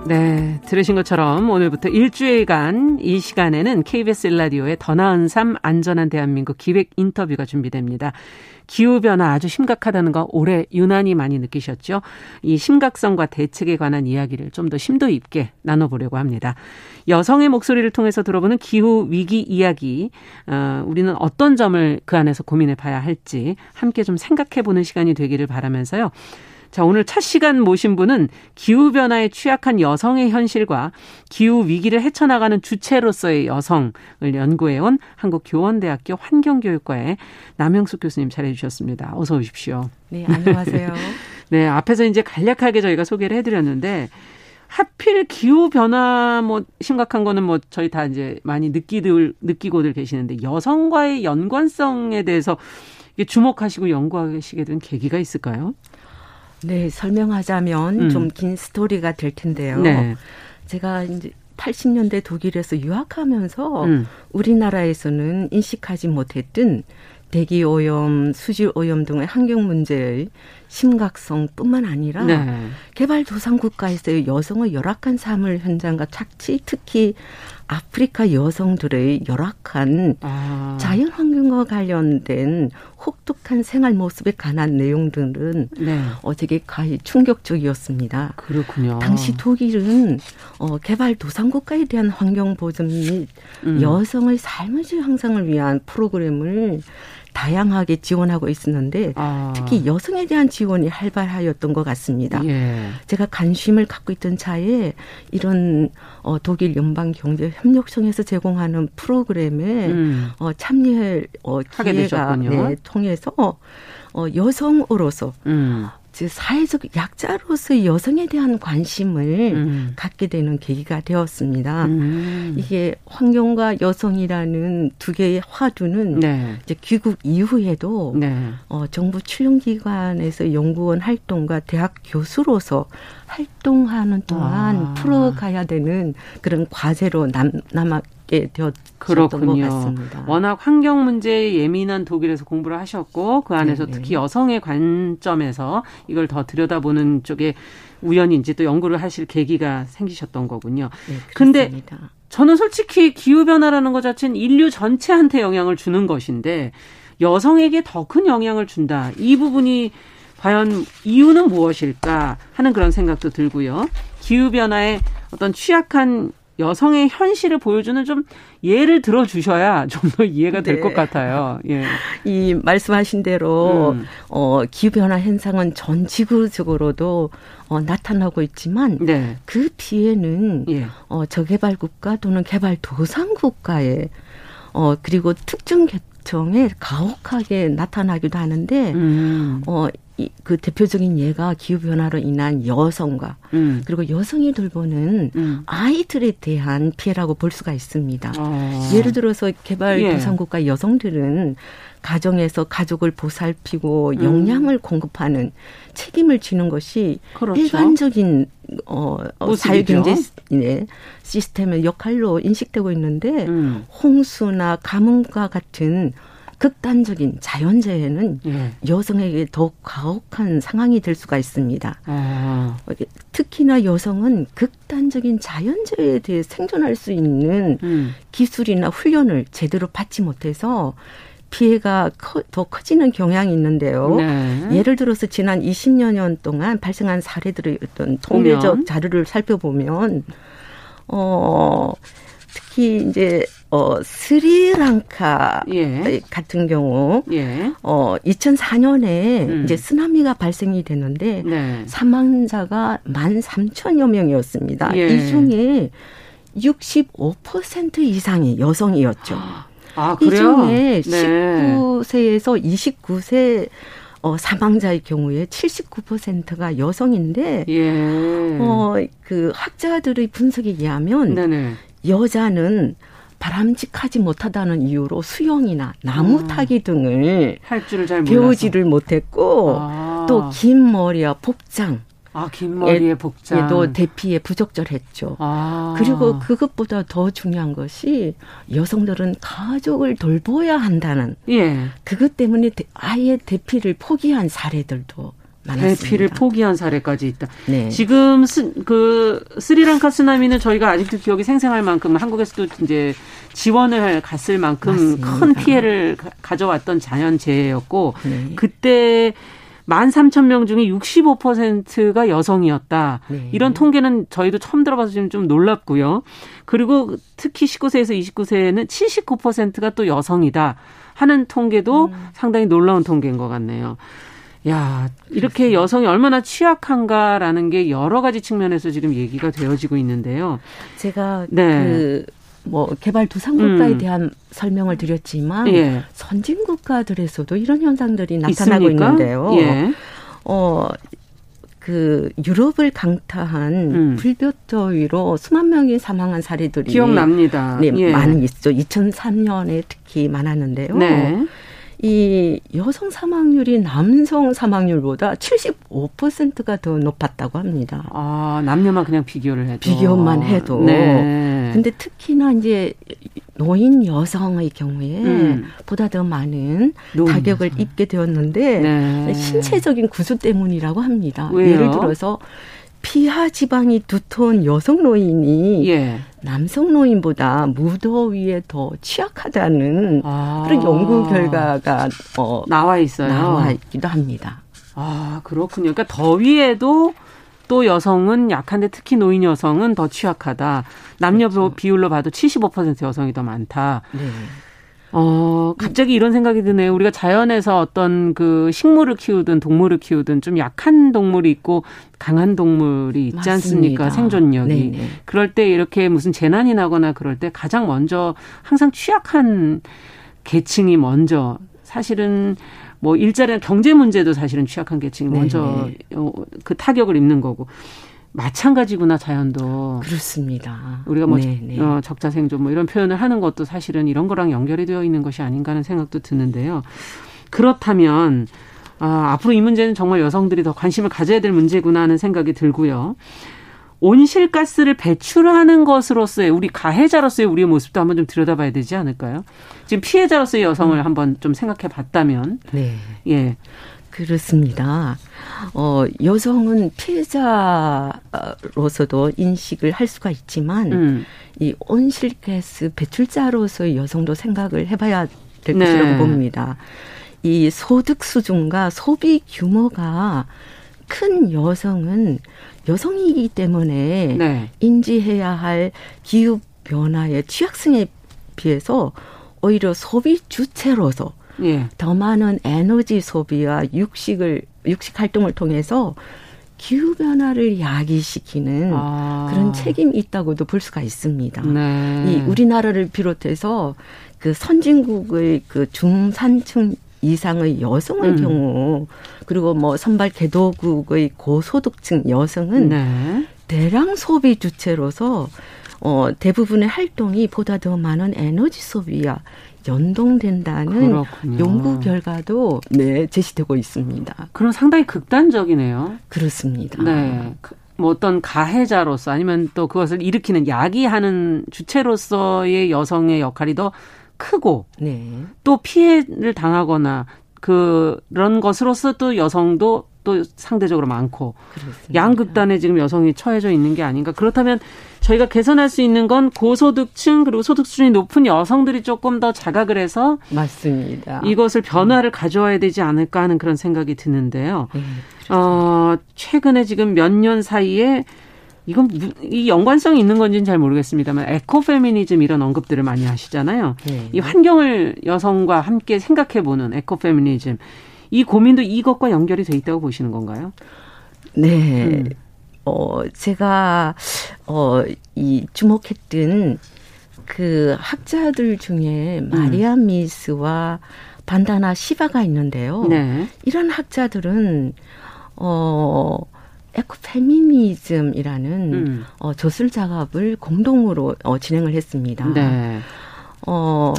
S2: 네, 들으신 것처럼 오늘부터 일주일간 이 시간에는 KBS 일라디오의 더 나은 삶 안전한 대한민국 기획 인터뷰가 준비됩니다. 기후변화 아주 심각하다는 거 올해 유난히 많이 느끼셨죠? 이 심각성과 대책에 관한 이야기를 좀 더 심도 있게 나눠보려고 합니다. 여성의 목소리를 통해서 들어보는 기후 위기 이야기, 어, 우리는 어떤 점을 그 안에서 고민해 봐야 할지 함께 좀 생각해 보는 시간이 되기를 바라면서요. 자, 오늘 첫 시간 모신 분은 기후변화에 취약한 여성의 현실과 기후 위기를 헤쳐나가는 주체로서의 여성을 연구해온 한국교원대학교 환경교육과의 남영숙 교수님 잘해주셨습니다. 어서 오십시오.
S6: 네, 안녕하세요.
S2: 네, 앞에서 이제 간략하게 저희가 소개를 해드렸는데, 하필 기후 변화 뭐 심각한 거는 뭐 저희 다 이제 많이 느끼들 느끼고들 계시는데 여성과의 연관성에 대해서 주목하시고 연구하시게 된 계기가 있을까요?
S6: 네, 설명하자면 음. 좀긴 스토리가 될 텐데요. 네. 제가 이제 80년대 독일에서 유학하면서 음. 우리나라에서는 인식하지 못했던 대기 오염, 수질 오염 등의 환경 문제의 심각성뿐만 아니라 네. 개발도상 국가에서의 여성의 열악한 삶을 현장과 착취, 특히 아프리카 여성들의 열악한 아. 자연 환경과 관련된 혹독한 생활 모습에 관한 내용들은 네. 어 되게 가히 충격적이었습니다.
S2: 그렇군요.
S6: 당시 독일은 어 개발 도상국가에 대한 환경 보전 및 음. 여성의 삶의 질 향상을 위한 프로그램을 다양하게 지원하고 있었는데 아. 특히 여성에 대한 지원이 활발하였던 것 같습니다. 예. 제가 관심을 갖고 있던 차에 이런 어, 독일 연방 경제 협력청에서 제공하는 프로그램에 음. 어, 참여할 어, 기회가 네, 통해서 어, 여성으로서 음. 즉 사회적 약자로서 여성에 대한 관심을 음. 갖게 되는 계기가 되었습니다. 음. 이게 환경과 여성이라는 두 개의 화두는 네. 이제 귀국 이후에도 네. 어, 정부 출연기관에서 연구원 활동과 대학 교수로서 활동하는 동안 아. 풀어가야 되는 그런 과제로 남, 남아 있게 되었던 것 같습니다.
S2: 워낙 환경 문제에 예민한 독일에서 공부를 하셨고 그 안에서 네네. 특히 여성의 관점에서 이걸 더 들여다보는 쪽에 우연인지 또 연구를 하실 계기가 생기셨던 거군요. 네, 근데 저는 솔직히 기후 변화라는 것 자체는 인류 전체한테 영향을 주는 것인데 여성에게 더 큰 영향을 준다. 이 부분이 과연 이유는 무엇일까 하는 그런 생각도 들고요. 기후 변화에 어떤 취약한 여성의 현실을 보여주는 좀 예를 들어 주셔야 좀 더 이해가 될것 네. 같아요. 예.
S6: 이 말씀하신 대로 음. 어 기후 변화 현상은 전 지구적으로도 어 나타나고 있지만 네. 그 피해는 예. 어 저개발 국가 또는 개발 도상 국가에 어 그리고 특정 계층에 가혹하게 나타나기도 하는데 음. 어 그 대표적인 예가 기후 변화로 인한 여성과 음. 그리고 여성이 돌보는 음. 아이들에 대한 피해라고 볼 수가 있습니다. 어. 예를 들어서 개발도상국가 예. 여성들은 가정에서 가족을 보살피고 음. 영양을 공급하는 책임을 지는 것이 그렇죠. 일반적인 어, 어 사회경제 네, 시스템의 역할로 인식되고 있는데 음. 홍수나 가뭄과 같은 극단적인 자연재해는 예. 여성에게 더욱 가혹한 상황이 될 수가 있습니다. 아. 특히나 여성은 극단적인 자연재해에 대해 생존할 수 있는 음. 기술이나 훈련을 제대로 받지 못해서 피해가 커, 더 커지는 경향이 있는데요. 네. 예를 들어서 지난 20여 년 동안 발생한 사례들의 어떤 통계적 자료를 살펴보면 어 특히 이제 어 스리랑카 예. 같은 경우 예. 어 2004년에 음. 이제 쓰나미가 발생이 됐는데 네. 사망자가 13,000여 명이었습니다. 예. 이 중에 65% 이상이 여성이었죠.
S2: 아, 그래요?
S6: 이 중에 네. 19세에서 29세 어, 사망자의 경우에 79%가 여성인데, 예. 어, 그 학자들의 분석에 의하면, 네네. 여자는 바람직하지 못하다는 이유로 수영이나 나무 아. 타기 등을 할 줄을 잘 배우지를 못했고, 아. 또긴 머리와 복장,
S2: 아, 긴 머리에 복장.
S6: 도 대피에 부적절했죠. 아. 그리고 그것보다 더 중요한 것이 여성들은 가족을 돌보아야 한다는. 예. 그것 때문에 아예 대피를 포기한 사례들도 많았습니다.
S2: 대피를 포기한 사례까지 있다. 네. 지금 스, 그 스리랑카 쓰나미는 저희가 아직도 기억이 생생할 만큼 한국에서도 이제 지원을 갔을 만큼 맞습니다. 큰 피해를 가져왔던 자연재해였고 네. 그때 만 삼천 명 중에 65%가 여성이었다. 네. 이런 통계는 저희도 처음 들어봐서 지금 좀 놀랍고요. 그리고 특히 19세에서 29세에는 79%가 또 여성이다 하는 통계도 음. 상당히 놀라운 통계인 것 같네요. 야, 이렇게 여성이 얼마나 취약한가라는 게 여러 가지 측면에서 지금 얘기가 되어지고 있는데요.
S6: 제가 네. 그 뭐 개발도상국가에 음. 대한 설명을 드렸지만 예. 선진 국가들에서도 이런 현상들이 나타나고 있습니까? 있는데요. 예. 어, 그 유럽을 강타한 음. 불볕더 위로 수만 명이 사망한 사례들이
S2: 기억납니다.
S6: 네, 예. 많이 있죠. 2003년에 특히 많았는데요. 네. 이 여성 사망률이 남성 사망률보다 75%가 더 높았다고 합니다.
S2: 아, 남녀만 그냥 비교를 해도.
S6: 비교만 해도. 네. 근데 특히나 이제 노인 여성의 경우에 음. 보다 더 많은 타격을 여성. 입게 되었는데 네. 신체적인 구조 때문이라고 합니다. 왜요? 예를 들어서 피하 지방이 두터운 여성 노인이 예. 남성 노인보다 무더위에 더 취약하다는 아. 그런 연구 결과가
S2: 어, 나와 있어요.
S6: 나와 있기도 합니다.
S2: 아 그렇군요. 그러니까 더위에도 또 여성은 약한데 특히 노인 여성은 더 취약하다. 남녀 그렇죠. 비율로 봐도 75% 여성이 더 많다. 네. 어, 갑자기 이런 생각이 드네요. 우리가 자연에서 어떤 그 식물을 키우든 동물을 키우든 좀 약한 동물이 있고 강한 동물이 있지 맞습니다. 않습니까? 생존력이. 네네. 그럴 때 이렇게 무슨 재난이 나거나 그럴 때 가장 먼저 항상 취약한 계층이 먼저 사실은 뭐 일자리나 경제 문제도 사실은 취약한 계층이 먼저 어, 그 타격을 입는 거고 마찬가지구나 자연도
S6: 그렇습니다.
S2: 우리가 뭐 네, 네. 어, 적자 생존 뭐 이런 표현을 하는 것도 사실은 이런 거랑 연결이 되어 있는 것이 아닌가 하는 생각도 드는데요. 그렇다면 아, 앞으로 이 문제는 정말 여성들이 더 관심을 가져야 될 문제구나 하는 생각이 들고요. 온실가스를 배출하는 것으로서의 우리 가해자로서의 우리의 모습도 한번 좀 들여다봐야 되지 않을까요? 지금 피해자로서의 여성을 음. 한번 좀 생각해 봤다면. 네.
S6: 예. 그렇습니다. 어, 여성은 피해자로서도 인식을 할 수가 있지만, 음. 이 온실가스 배출자로서의 여성도 생각을 해봐야 될 네. 것이라고 봅니다. 이 소득 수준과 소비 규모가 큰 여성은 여성이기 때문에 네. 인지해야 할 기후 변화의 취약성에 비해서 오히려 소비 주체로서 예. 더 많은 에너지 소비와 육식을 육식 활동을 통해서 기후 변화를 야기시키는 아. 그런 책임이 있다고도 볼 수가 있습니다. 네. 이 우리나라를 비롯해서 그 선진국의 그 중산층 이상의 여성의 음. 경우 그리고 뭐 선발 개도국의 고소득층 여성은 네. 대량 소비 주체로서 어 대부분의 활동이 보다 더 많은 에너지 소비와 연동된다는 그렇군요. 연구 결과도 네 제시되고 있습니다.
S2: 그럼 상당히 극단적이네요.
S6: 그렇습니다.
S2: 네. 그, 뭐 어떤 가해자로서 아니면 또 그것을 일으키는 야기하는 주체로서의 여성의 역할이 더 크고 네. 또 피해를 당하거나 그런 것으로서 또 여성도 또 상대적으로 많고 그렇습니다. 양극단에 지금 여성이 처해져 있는 게 아닌가. 그렇다면 저희가 개선할 수 있는 건 고소득층 그리고 소득 수준이 높은 여성들이 조금 더 자각을 해서
S6: 맞습니다.
S2: 이것을 변화를 가져와야 되지 않을까 하는 그런 생각이 드는데요. 네, 어, 최근에 지금 몇 년 사이에 이건 이 연관성이 있는 건지는 잘 모르겠습니다만 에코페미니즘 이런 언급들을 많이 하시잖아요. 네. 이 환경을 여성과 함께 생각해 보는 에코페미니즘 이 고민도 이것과 연결이 돼 있다고 보시는 건가요?
S6: 네. 음. 어, 제가, 어, 이 주목했던 그 학자들 중에 음. 마리아 미스와 반다나 시바가 있는데요. 네. 이런 학자들은 어 에코페미니즘이라는 음. 어, 저술 작업을 공동으로 어, 진행을 했습니다. 네. 어,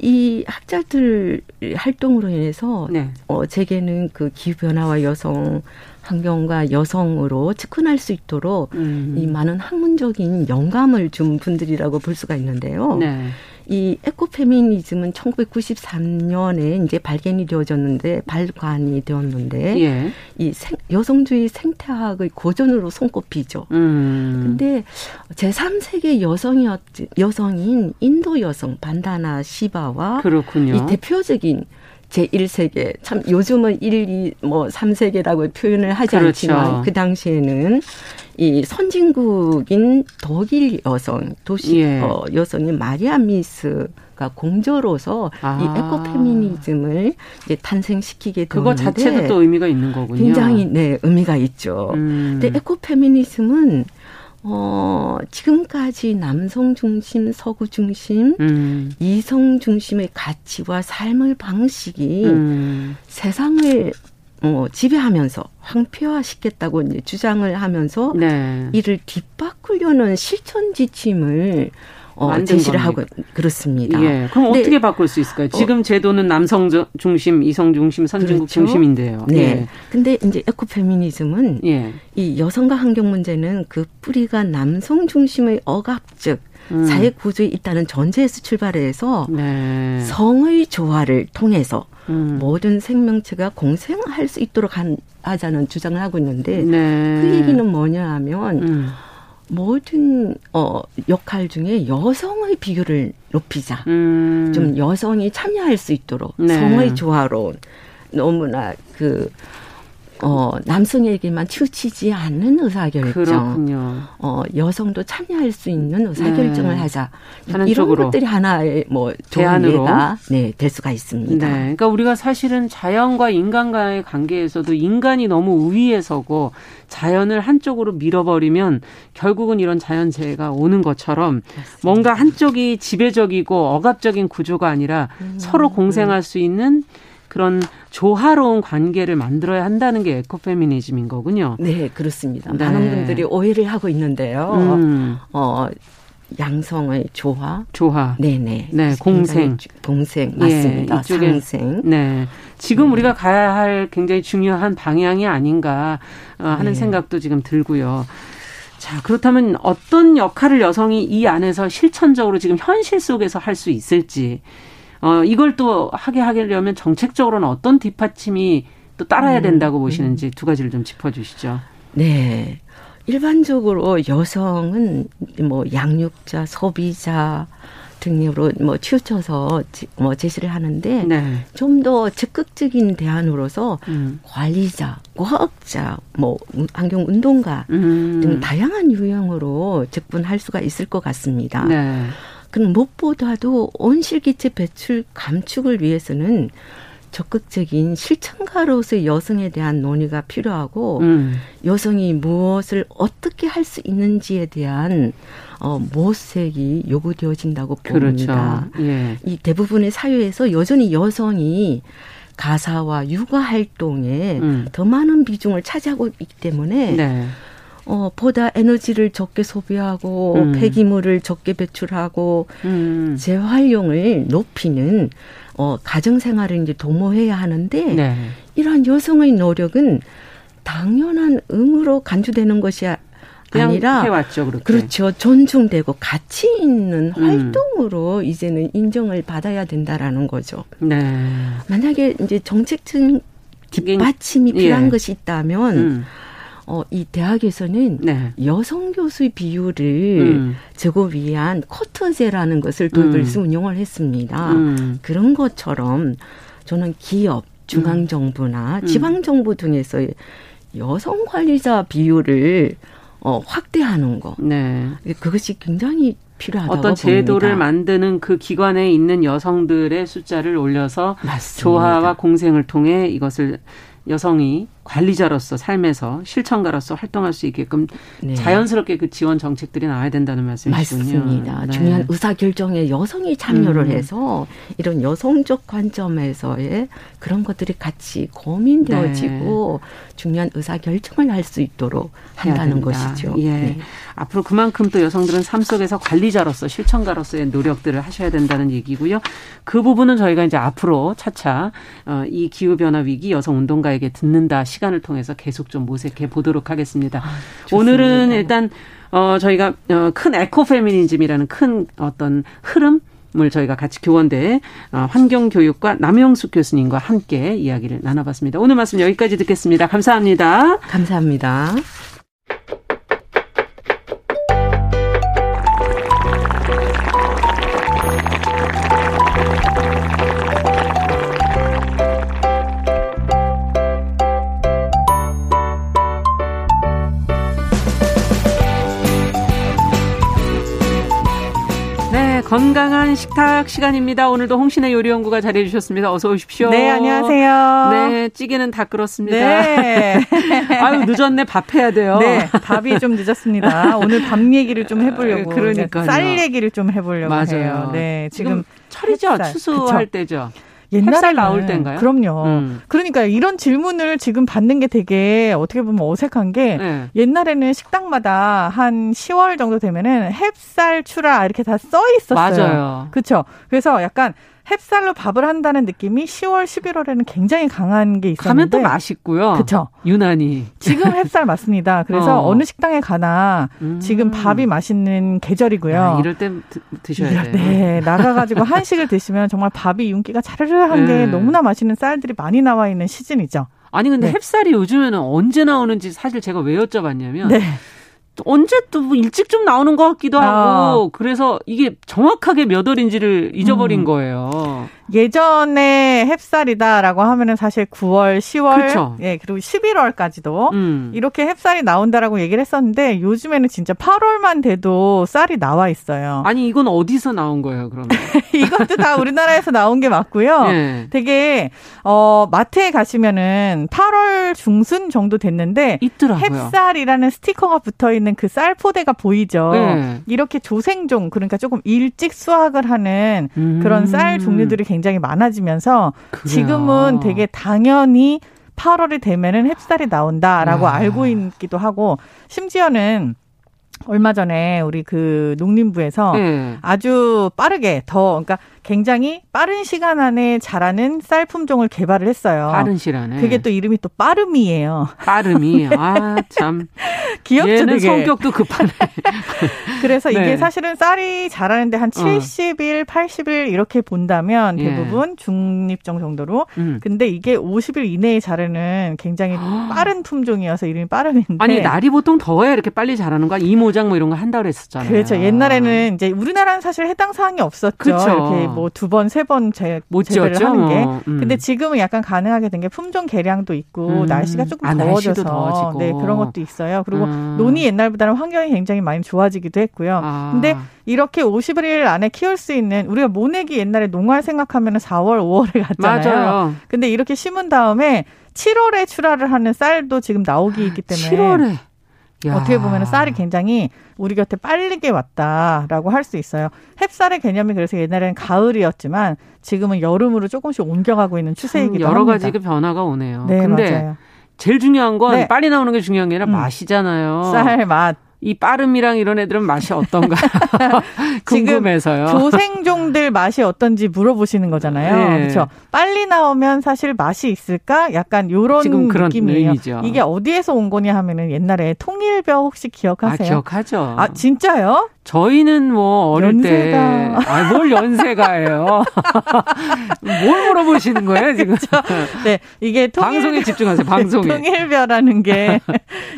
S6: 이 학자들 활동으로 인해서 네. 어, 제게는 그 기후 변화와 여성 환경과 여성으로 측근할 수 있도록 음. 이 많은 학문적인 영감을 준 분들이라고 볼 수가 있는데요. 네. 이 에코페미니즘은 1993년에 이제 발견이 되어졌는데 발관이 되었는데 예. 이 생, 여성주의 생태학의 고전으로 손꼽히죠. 음. 근데 제3세계 여성이었 여성인 인도 여성 반다나 시바와 그렇군요. 이 대표적인 제1세계 참 요즘은 1, 2, 뭐 3세계라고 표현을 하지 그렇죠. 않지만 그 당시에는 이 선진국인 독일 여성 도시 예. 어, 여성인 마리아 미스 가 공저로서 아. 이 에코 페미니즘을 이제 탄생시키게 되는데
S2: 그거 자체도 또 의미가 있는 거군요.
S6: 굉장히 네 의미가 있죠. 음. 근데 에코 페미니즘은 어, 지금까지 남성 중심, 서구 중심, 음. 이성 중심의 가치와 삶의 방식이 음. 세상을 어, 지배하면서 황폐화시켰다고 이제 주장을 하면서 네. 이를 뒷바꾸려는 실천 지침을 어, 제시를 하고 그렇습니다.
S2: 예. 그럼 네. 어떻게 바꿀 수 있을까요? 지금 어, 제도는 남성 중심, 이성 중심, 선진국 그렇죠? 중심인데요.
S6: 네. 예. 근데 이제 에코페미니즘은 예. 이 여성과 환경 문제는 그 뿌리가 남성 중심의 억압적 음. 사회 구조에 있다는 전제에서 출발해서 네. 성의 조화를 통해서 음. 모든 생명체가 공생할 수 있도록 한, 하자는 주장을 하고 있는데 네. 그 얘기는 뭐냐 하면 음. 모든 어 역할 중에 여성의 비율을 높이자. 음. 좀 여성이 참여할 수 있도록 네. 성의 조화로 너무나 그 어, 남성에게만 치우치지 않는 의사결정. 그렇군요. 어, 여성도 참여할 수 있는 의사결정을 네. 하자. 이런 쪽으로. 것들이 하나의 뭐 대안으로 네, 될 수가 있습니다.
S2: 네. 그러니까 우리가 사실은 자연과 인간과의 관계에서도 인간이 너무 우위에 서고 자연을 한쪽으로 밀어버리면 결국은 이런 자연재해가 오는 것처럼 맞습니다. 뭔가 한쪽이 지배적이고 억압적인 구조가 아니라 음, 서로 공생할 수 있는 그런 조화로운 관계를 만들어야 한다는 게 에코페미니즘인 거군요.
S6: 네, 그렇습니다. 네. 많은 분들이 오해를 하고 있는데요. 음. 어, 양성의 조화.
S2: 조화.
S6: 네네.
S2: 네, 공생.
S6: 공생. 맞습니다. 예, 이쪽에, 상생.
S2: 네. 지금 네. 우리가 가야 할 굉장히 중요한 방향이 아닌가 어, 하는 네. 생각도 지금 들고요. 자, 그렇다면 어떤 역할을 여성이 이 안에서 실천적으로 지금 현실 속에서 할 수 있을지 어, 이걸 또 하게 하려면 정책적으로는 어떤 뒷받침이 또 따라야 음, 된다고 음. 보시는지 두 가지를 좀 짚어주시죠.
S6: 네. 일반적으로 여성은 뭐 양육자, 소비자 등으로 뭐 치우쳐서 뭐 제시를 하는데 네. 좀더 적극적인 대안으로서 음. 관리자, 과학자, 뭐 환경 운동가 음. 등 다양한 유형으로 접근할 수가 있을 것 같습니다. 네. 그럼 무엇보다도 온실기체 배출 감축을 위해서는 적극적인 실천가로서의 여성에 대한 논의가 필요하고 음. 여성이 무엇을 어떻게 할 수 있는지에 대한 어, 모색이 요구되어진다고 봅니다. 그렇죠. 예. 이 대부분의 사회에서 여전히 여성이 가사와 육아 활동에 음. 더 많은 비중을 차지하고 있기 때문에 네. 어, 보다 에너지를 적게 소비하고 음. 폐기물을 적게 배출하고 음. 재활용을 높이는 어, 가정 생활을 이제 도모해야 하는데 네. 이러한 여성의 노력은 당연한 의무로 간주되는 것이 아니라
S2: 해왔죠, 그렇게.
S6: 그렇죠. 존중되고 가치 있는 음. 활동으로 이제는 인정을 받아야 된다라는 거죠. 네. 만약에 이제 정책적 뒷받침이 필요한 예. 것이 있다면 음. 어, 이 대학에서는 네. 여성 교수의 비율을 음. 제고 위한 쿼터제라는 것을 도입해서 음. 운영을 했습니다. 음. 그런 것처럼 저는 기업, 중앙 정부나 음. 지방 정부 등에서 여성 관리자 비율을 어, 확대하는 거. 네. 그것이 굉장히 필요하다고
S2: 어떤 제도를 봅니다. 만드는 그 기관에 있는 여성들의 숫자를 올려서 맞습니다. 조화와 공생을 통해 이것을 여성이 관리자로서 삶에서 실천가로서 활동할 수 있게끔 네. 자연스럽게 그 지원 정책들이 나와야 된다는 말씀이시군요.
S6: 맞습니다. 네. 중요한 의사 결정에 여성이 참여를 음. 해서 이런 여성적 관점에서의 그런 것들이 같이 고민되어지고 네. 중요한 의사 결정을 할 수 있도록 한다는 것이죠.
S2: 예. 네. 앞으로 그만큼 또 여성들은 삶 속에서 관리자로서 실천가로서의 노력들을 하셔야 된다는 얘기고요. 그 부분은 저희가 이제 앞으로 차차 어, 이 기후 변화 위기 여성 운동가에게 듣는다 시간을 통해서 계속 좀 모색해 보도록 하겠습니다. 아, 오늘은 일단 어 저희가 어, 큰 에코 페미니즘이라는 큰 어떤 흐름 을 저희가 같이 교원대 어, 환경교육과 남영숙 교수님과 함께 이야기를 나눠봤습니다. 오늘 말씀 여기까지 듣겠습니다. 감사합니다.
S6: 감사합니다.
S2: 건강한 식탁 시간입니다. 오늘도 홍신의 요리연구가 자리해 주셨습니다. 어서 오십시오.
S7: 네, 안녕하세요.
S2: 네, 찌개는 다 끓었습니다. 네. 아유, 늦었네. 밥 해야 돼요.
S7: 네, 밥이 좀 늦었습니다. 오늘 밥 얘기를 좀 해보려고. 그러니까 쌀 얘기를 좀 해보려고 맞아요. 해요.
S2: 네, 지금, 지금 철이죠. 추수할 그쵸? 때죠. 옛날에 나올 때인가요?
S7: 그럼요. 음. 그러니까 이런 질문을 지금 받는 게 되게 어떻게 보면 어색한 게 네. 옛날에는 식당마다 한 10월 정도 되면은 햅쌀 추라 이렇게 다 써 있었어요. 맞아요. 그렇죠. 그래서 약간 햅쌀로 밥을 한다는 느낌이 10월, 11월에는 굉장히 강한 게 있었는데
S2: 가면 또 맛있고요. 그렇죠. 유난히
S7: 지금 햅쌀 맞습니다. 그래서 어. 느 식당에 가나 음. 지금 밥이 맛있는 계절이고요. 야,
S2: 이럴 때 드셔야 돼요.
S7: 네, 나가가지고 한식을 드시면 정말 밥이 윤기가 차르르한 네. 게 너무나 맛있는 쌀들이 많이 나와 있는 시즌이죠.
S2: 아니 근데 네. 햅쌀이 요즘에는 언제 나오는지 사실 제가 왜 여쭤봤냐면 네. 언제 또뭐 일찍 좀 나오는 것 같기도 하고 아. 그래서 이게 정확하게 몇 월인지를 잊어버린 음. 거예요.
S7: 예전에 햅쌀이다라고 하면은 사실 9월, 10월, 그쵸. 예 그리고 11월까지도 음. 이렇게 햅쌀이 나온다라고 얘기를 했었는데 요즘에는 진짜 8월만 돼도 쌀이 나와 있어요.
S2: 아니 이건 어디서 나온 거예요, 그러면?
S7: 이것도 다 우리나라에서 나온 게 맞고요. 네. 되게 어 마트에 가시면은 8월 중순 정도 됐는데 있더라고요. 햅쌀이라는 스티커가 붙어 있는 그 쌀 포대가 보이죠. 네. 이렇게 조생종 그러니까 조금 일찍 수확을 하는 음. 그런 쌀 종류들이 굉장히 많아지면서 그래요. 지금은 되게 당연히 8월이 되면은 햅쌀이 나온다라고 아. 알고 있기도 하고 심지어는 얼마 전에 우리 그 농림부에서 네. 아주 빠르게 더 그러니까 굉장히 빠른 시간 안에 자라는 쌀 품종을 개발을 했어요.
S2: 빠른 시간에.
S7: 그게 또 이름이 또 빠름이에요.
S2: 빠름이. 아, 참.
S7: 귀엽죠, 얘는
S2: 되게. 성격도 급하네.
S7: 그래서 네. 이게 사실은 쌀이 자라는데 한 70일, 어. 80일 이렇게 본다면 예. 대부분 예. 중립종 정도로. 음. 근데 이게 50일 이내에 자르는 굉장히 빠른 품종이어서 이름이 빠름인데.
S2: 아니, 날이 보통 더워야 이렇게 빨리 자라는 거야? 이모작 뭐 이런 거 한다고 그랬었잖아요.
S7: 그렇죠. 옛날에는 이제 우리나라는 사실 해당 사항이 없었죠. 그렇죠. 이렇게 뭐 두 번, 세 번 재배를 하는 게. 음. 근데 지금은 약간 가능하게 된 게 품종 개량도 있고 음. 날씨가 조금 아, 더워져서 네, 그런 것도 있어요. 그리고 음. 논이 옛날보다는 환경이 굉장히 많이 좋아지기도 했고요. 아. 근데 이렇게 50일 안에 키울 수 있는 우리가 모내기 옛날에 농활 생각하면 4월, 5월에 갔잖아요. 맞아요. 근데 이렇게 심은 다음에 7월에 출하를 하는 쌀도 지금 나오기 있기 때문에 7월에 야. 어떻게 보면 쌀이 굉장히 우리 곁에 빨리게 왔다라고 할 수 있어요. 햅쌀의 개념이 그래서 옛날에는 가을이었지만 지금은 여름으로 조금씩 옮겨가고 있는 추세이기도
S2: 여러
S7: 합니다.
S2: 가지 그 변화가 오네요. 네, 근데 맞아요. 제일 중요한 건 네. 빨리 나오는 게 중요한 게 아니라 음. 맛이잖아요.
S7: 쌀 맛.
S2: 이 빠름이랑 이런 애들은 맛이 어떤가 궁금해서요.
S7: 조생종들 맛이 어떤지 물어보시는 거잖아요. 네. 그렇죠. 빨리 나오면 사실 맛이 있을까? 약간 요런 지금 그런 느낌이에요. 의미죠. 이게 어디에서 온 거냐 하면은 옛날에 통일벼 혹시 기억하세요?
S2: 아, 기억하죠.
S7: 아, 진짜요?
S2: 저희는 뭐 어릴 연세가. 때, 아, 뭘 연세가예요? 뭘 물어보시는 거예요, 지금?
S7: 네, 이게
S2: 통일, 방송에 집중하세요, 방송에.
S7: 통일벼라는 게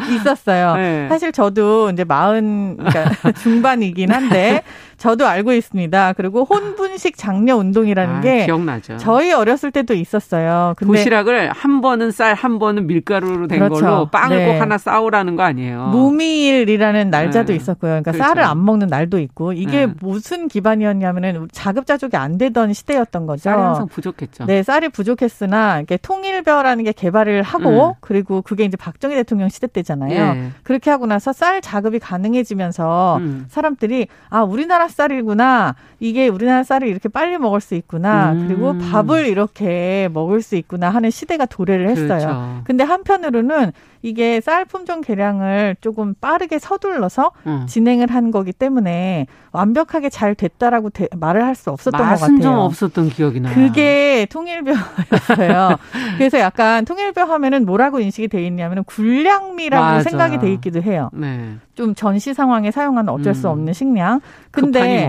S7: 있었어요. 네. 사실 저도 이제 마흔, 그러니까 중반이긴 한데, 저도 알고 있습니다. 그리고 혼분식 장려 운동이라는 아, 게
S2: 기억나죠.
S7: 저희 어렸을 때도 있었어요.
S2: 근데 도시락을 한 번은 쌀, 한 번은 밀가루로 된 그렇죠. 걸로 빵을 네. 꼭 하나 싸우라는 거 아니에요.
S7: 무미일이라는 날짜도 네. 있었고요. 그러니까 그렇죠. 쌀을 안 먹는 날도 있고 이게 네. 무슨 기반이었냐면은 자급자족이 안 되던 시대였던 거죠.
S2: 쌀이 항상 부족했죠.
S7: 네, 쌀이 부족했으나 이게 통일벼라는 게 개발을 하고 네. 그리고 그게 이제 박정희 대통령 시대 때잖아요. 네. 그렇게 하고 나서 쌀 자급이 가능해지면서 음. 사람들이 아 우리나라 쌀이구나 이게 우리나라 쌀을 이렇게 빨리 먹을 수 있구나 음. 그리고 밥을 이렇게 먹을 수 있구나 하는 시대가 도래를 했어요. 그렇죠. 근데 한편으로는 이게 쌀 품종 개량을 조금 빠르게 서둘러서 음. 진행을 한 거기 때문에 완벽하게 잘 됐다라고 대, 말을 할 수 없었던 것 같아요.
S2: 좀 없었던 기억이 나요.
S7: 그게 통일벼였어요. 그래서 약간 통일벼 하면은 뭐라고 인식이 돼 있냐면은 굴량미라고 맞아. 생각이 돼 있기도 해요. 네. 좀 전시 상황에 사용하는 어쩔 수 음. 없는 식량. 근데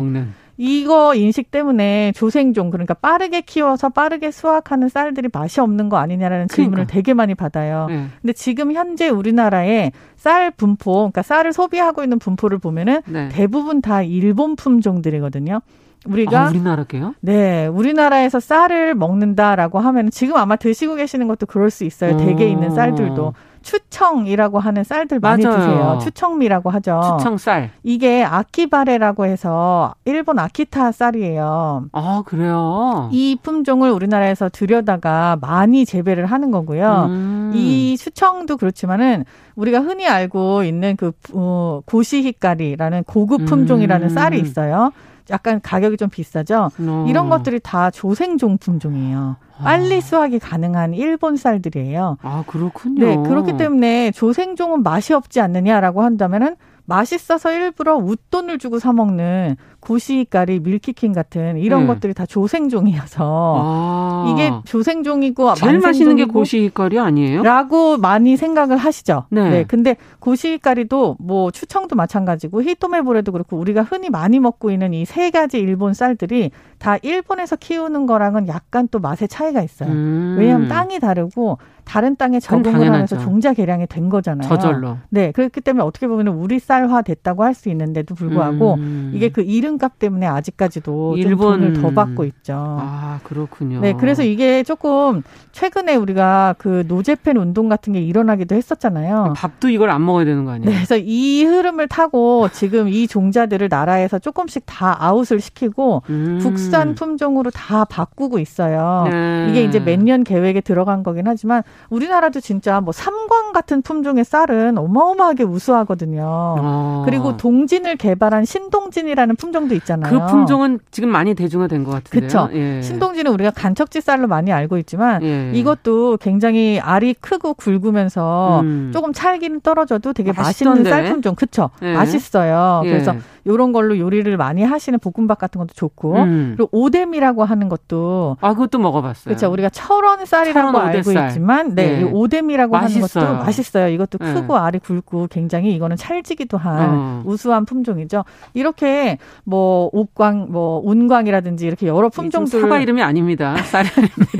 S7: 이거 인식 때문에 조생종 그러니까 빠르게 키워서 빠르게 수확하는 쌀들이 맛이 없는 거 아니냐라는 질문을 그러니까. 되게 많이 받아요. 네. 근데 지금 현재 우리나라에 쌀 분포, 그러니까 쌀을 소비하고 있는 분포를 보면은 네. 대부분 다 일본 품종들이거든요. 우리가
S2: 아, 우리나라게요?
S7: 네, 우리나라에서 쌀을 먹는다라고 하면 지금 아마 드시고 계시는 것도 그럴 수 있어요. 대게 있는 쌀들도 추청이라고 하는 쌀들 많이 맞아요. 드세요. 추청미라고 하죠.
S2: 추청쌀.
S7: 이게 아키바레라고 해서 일본 아키타 쌀이에요.
S2: 아, 그래요?
S7: 이 품종을 우리나라에서 들여다가 많이 재배를 하는 거고요. 음. 이 추청도 그렇지만은 우리가 흔히 알고 있는 그 어, 고시히까리라는 고급 품종이라는 음. 쌀이 있어요. 약간 가격이 좀 비싸죠. 어. 이런 것들이 다 조생종 품종이에요. 빨리 아. 수확이 가능한 일본 쌀들이에요.
S2: 아, 그렇군요.
S7: 네, 그렇기 때문에 조생종은 맛이 없지 않느냐라고 한다면은 맛있어서 일부러 웃돈을 주고 사 먹는 고시가리, 밀키킹 같은 이런 네. 것들이 다 조생종이어서 아. 이게 조생종이고
S2: 제일 맛있는 게 고시가리 아니에요?
S7: 라고 많이 생각을 하시죠. 네. 네. 근데 고시가리도 뭐 추청도 마찬가지고 히토메보레도 그렇고 우리가 흔히 많이 먹고 있는 이 세 가지 일본 쌀들이 다 일본에서 키우는 거랑은 약간 또 맛의 차이가 있어요. 음. 왜냐하면 땅이 다르고 다른 땅에 적응을 하면서 종자 개량이 된 거잖아요.
S2: 저절로.
S7: 네, 그렇기 때문에 어떻게 보면 우리 쌀화 됐다고 할 수 있는데도 불구하고 음. 이게 그 이 름값 때문에 아직까지도 일본 돈을 더 받고 있죠.
S2: 아 그렇군요.
S7: 네, 그래서 이게 조금 최근에 우리가 그 노제팬 운동 같은 게 일어나기도 했었잖아요.
S2: 밥도 이걸 안 먹어야 되는 거 아니에요?
S7: 네, 그래서 이 흐름을 타고 지금 이 종자들을 나라에서 조금씩 다 아웃을 시키고 음. 국산 품종으로 다 바꾸고 있어요. 네. 이게 이제 몇 년 계획에 들어간 거긴 하지만 우리나라도 진짜 뭐 삼광 같은 품종의 쌀은 어마어마하게 우수하거든요. 어. 그리고 동진을 개발한 신동진이라는 품종 도 있잖아요.
S2: 그 품종은 지금 많이 대중화된 것 같은데요.
S7: 그렇죠. 예. 신동진은 우리가 간척지 쌀로 많이 알고 있지만 예. 이것도 굉장히 알이 크고 굵으면서 음. 조금 찰기는 떨어져도 되게. 맛있는 쌀 품종. 그렇죠. 예. 맛있어요. 그래서 요런 걸로 요리를 많이 하시는 볶음밥 같은 것도 좋고 음. 그리고 오뎀이라고 하는 것도
S2: 아 그것도 먹어봤어요.
S7: 그렇죠. 우리가 철원 쌀이라고 철원 알고 있지만 네, 네. 오뎀이라고. 하는 것도 맛있어요. 이것도 네. 크고 알이 굵고 굉장히 이거는 찰지기도 한 어. 우수한 품종이죠. 이렇게 뭐 옥광, 뭐 운광이라든지 이렇게 여러 품종들
S2: 사과 이름이 아닙니다. 쌀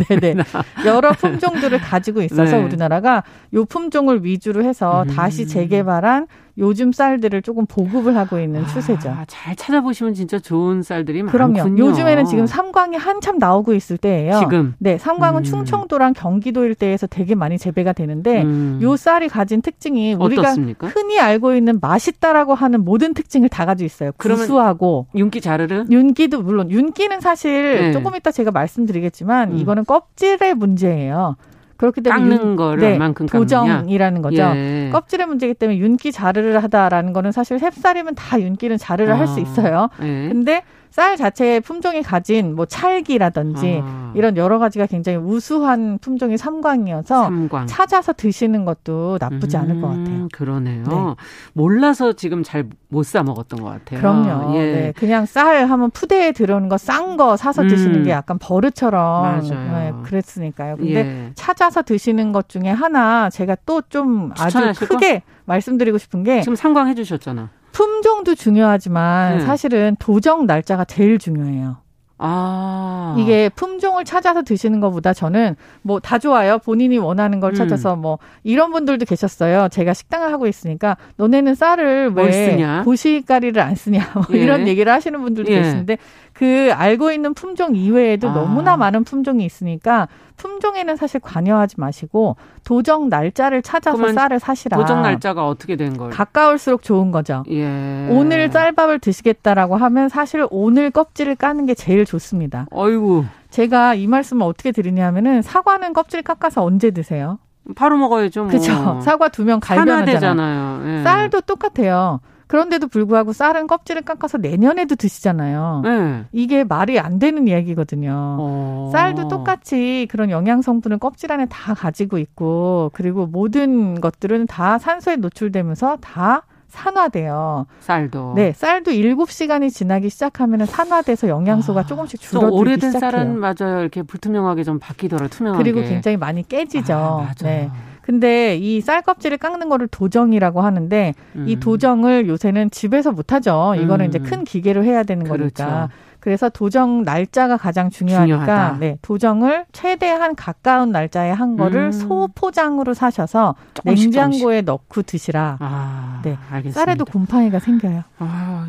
S7: 네네 여러 품종들을 가지고 있어서 네. 우리나라가 요 품종을 위주로 해서 음. 다시 재개발한 요즘 쌀들을 조금 보급을 하고 있는 아, 추세죠.
S2: 잘 찾아보시면 진짜 좋은 쌀들이
S7: 그럼요.
S2: 많군요.
S7: 요즘에는 지금 삼광이 한참 나오고 있을 때예요.
S2: 지금.
S7: 네, 삼광은 음. 충청도랑 경기도 일대에서 되게 많이 재배가 되는데 음. 요 쌀이 가진 특징이 우리가 어떻습니까? 흔히 알고 있는 맛있다라고 하는 모든 특징을 다 가지고 있어요. 구수하고
S2: 윤기 자르르?
S7: 윤기도 물론 윤기는 사실 네. 조금 이따 제가 말씀드리겠지만 음. 이거는 껍질의 문제예요. 그렇기 때문에
S2: 깎는 거를 네, 만큼
S7: 도정이라는 거죠. 예. 껍질의 문제이기 때문에 윤기 자르르 하다라는 거는 사실 햅쌀이면 다 윤기는 자르르 아. 할수 있어요. 예. 근데 쌀 자체의 품종이 가진 뭐 찰기라든지 아. 이런 여러 가지가 굉장히 우수한 품종이 삼광이어서 삼광. 찾아서 드시는 것도 나쁘지 음, 않을 것 같아요.
S2: 그러네요. 네. 몰라서 지금 잘 못 사 먹었던 것 같아요.
S7: 그럼요. 예. 네. 그냥 쌀 하면 푸대에 들어오는 거 싼 거 사서 음. 드시는 게 약간 버릇처럼 네, 그랬으니까요. 근데 예. 찾아서 드시는 것 중에 하나 제가 또 좀 아주 크게 말씀드리고 싶은 게
S2: 지금 상광 해 주셨잖아.
S7: 품종도 중요하지만 네. 사실은 도정 날짜가 제일 중요해요. 아. 이게 품종을 찾아서 드시는 것보다 저는 뭐 다 좋아요. 본인이 원하는 걸 음. 찾아서 음. 뭐 이런 분들도 계셨어요. 제가 식당을 하고 있으니까 너네는 쌀을 왜 쓰냐? 고시가리를 안 쓰냐 뭐 예. 이런 얘기를 하시는 분들도 예. 계시는데 그 알고 있는 품종 이외에도 아. 너무나 많은 품종이 있으니까 품종에는 사실 관여하지 마시고 도정 날짜를 찾아서 쌀을 사시라.
S2: 도정 날짜가 어떻게 된 거예요?
S7: 가까울수록 좋은 거죠. 예. 오늘 쌀밥을 드시겠다라고 하면 사실 오늘 껍질을 까는 게 제일 좋습니다.
S2: 어이구.
S7: 제가 이 말씀을 어떻게 드리냐면은 사과는 껍질 깎아서 언제 드세요?
S2: 바로 먹어야죠. 뭐.
S7: 그렇죠. 사과 두명 갈변하잖아요. 예. 쌀도 똑같아요. 그런데도 불구하고 쌀은 껍질을 깎아서 내년에도 드시잖아요. 네. 이게 말이 안 되는 이야기거든요. 어. 쌀도 똑같이 그런 영양 성분을 껍질 안에 다 가지고 있고 그리고 모든 것들은 다 산소에 노출되면서 다 산화돼요.
S2: 쌀도.
S7: 네, 쌀도 7시간이 지나기 시작하면 산화돼서 영양소가 아, 조금씩 줄어들기
S2: 오래된
S7: 시작해요.
S2: 쌀은 맞아요. 이렇게 불투명하게 좀 바뀌더라 투명하게.
S7: 그리고 굉장히 많이 깨지죠. 아, 네. 근데 이 쌀 껍질을 깎는 거를 도정이라고 하는데 음. 이 도정을 요새는 집에서 못 하죠. 이거는 음. 이제 큰 기계로 해야 되는 그렇죠. 거니까. 그래서 도정 날짜가 가장 중요하니까 중요하다. 네, 도정을 최대한 가까운 날짜에 한 거를 음. 소포장으로 사셔서 조금씩, 냉장고에 조금씩. 넣고 드시라. 아, 네. 알겠습니다. 쌀에도 곰팡이가 생겨요. 아,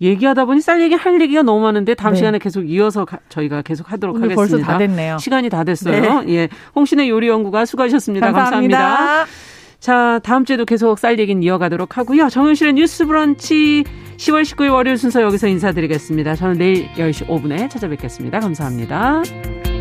S2: 얘기하다 보니 쌀 얘기 할 얘기가 너무 많은데 다음 네. 시간에 계속 이어서 가, 저희가 계속 하도록 하겠습니다.
S7: 벌써 다 됐네요.
S2: 시간이 다 됐어요. 네. 예. 홍신의 요리 연구가 수고하셨습니다. 감사합니다. 감사합니다. 자, 다음 주에도 계속 쌀 얘기는 이어가도록 하고요. 정윤실의 뉴스 브런치 10월 19일 월요일 순서 여기서 인사드리겠습니다. 저는 내일 10시 5분에 찾아뵙겠습니다. 감사합니다.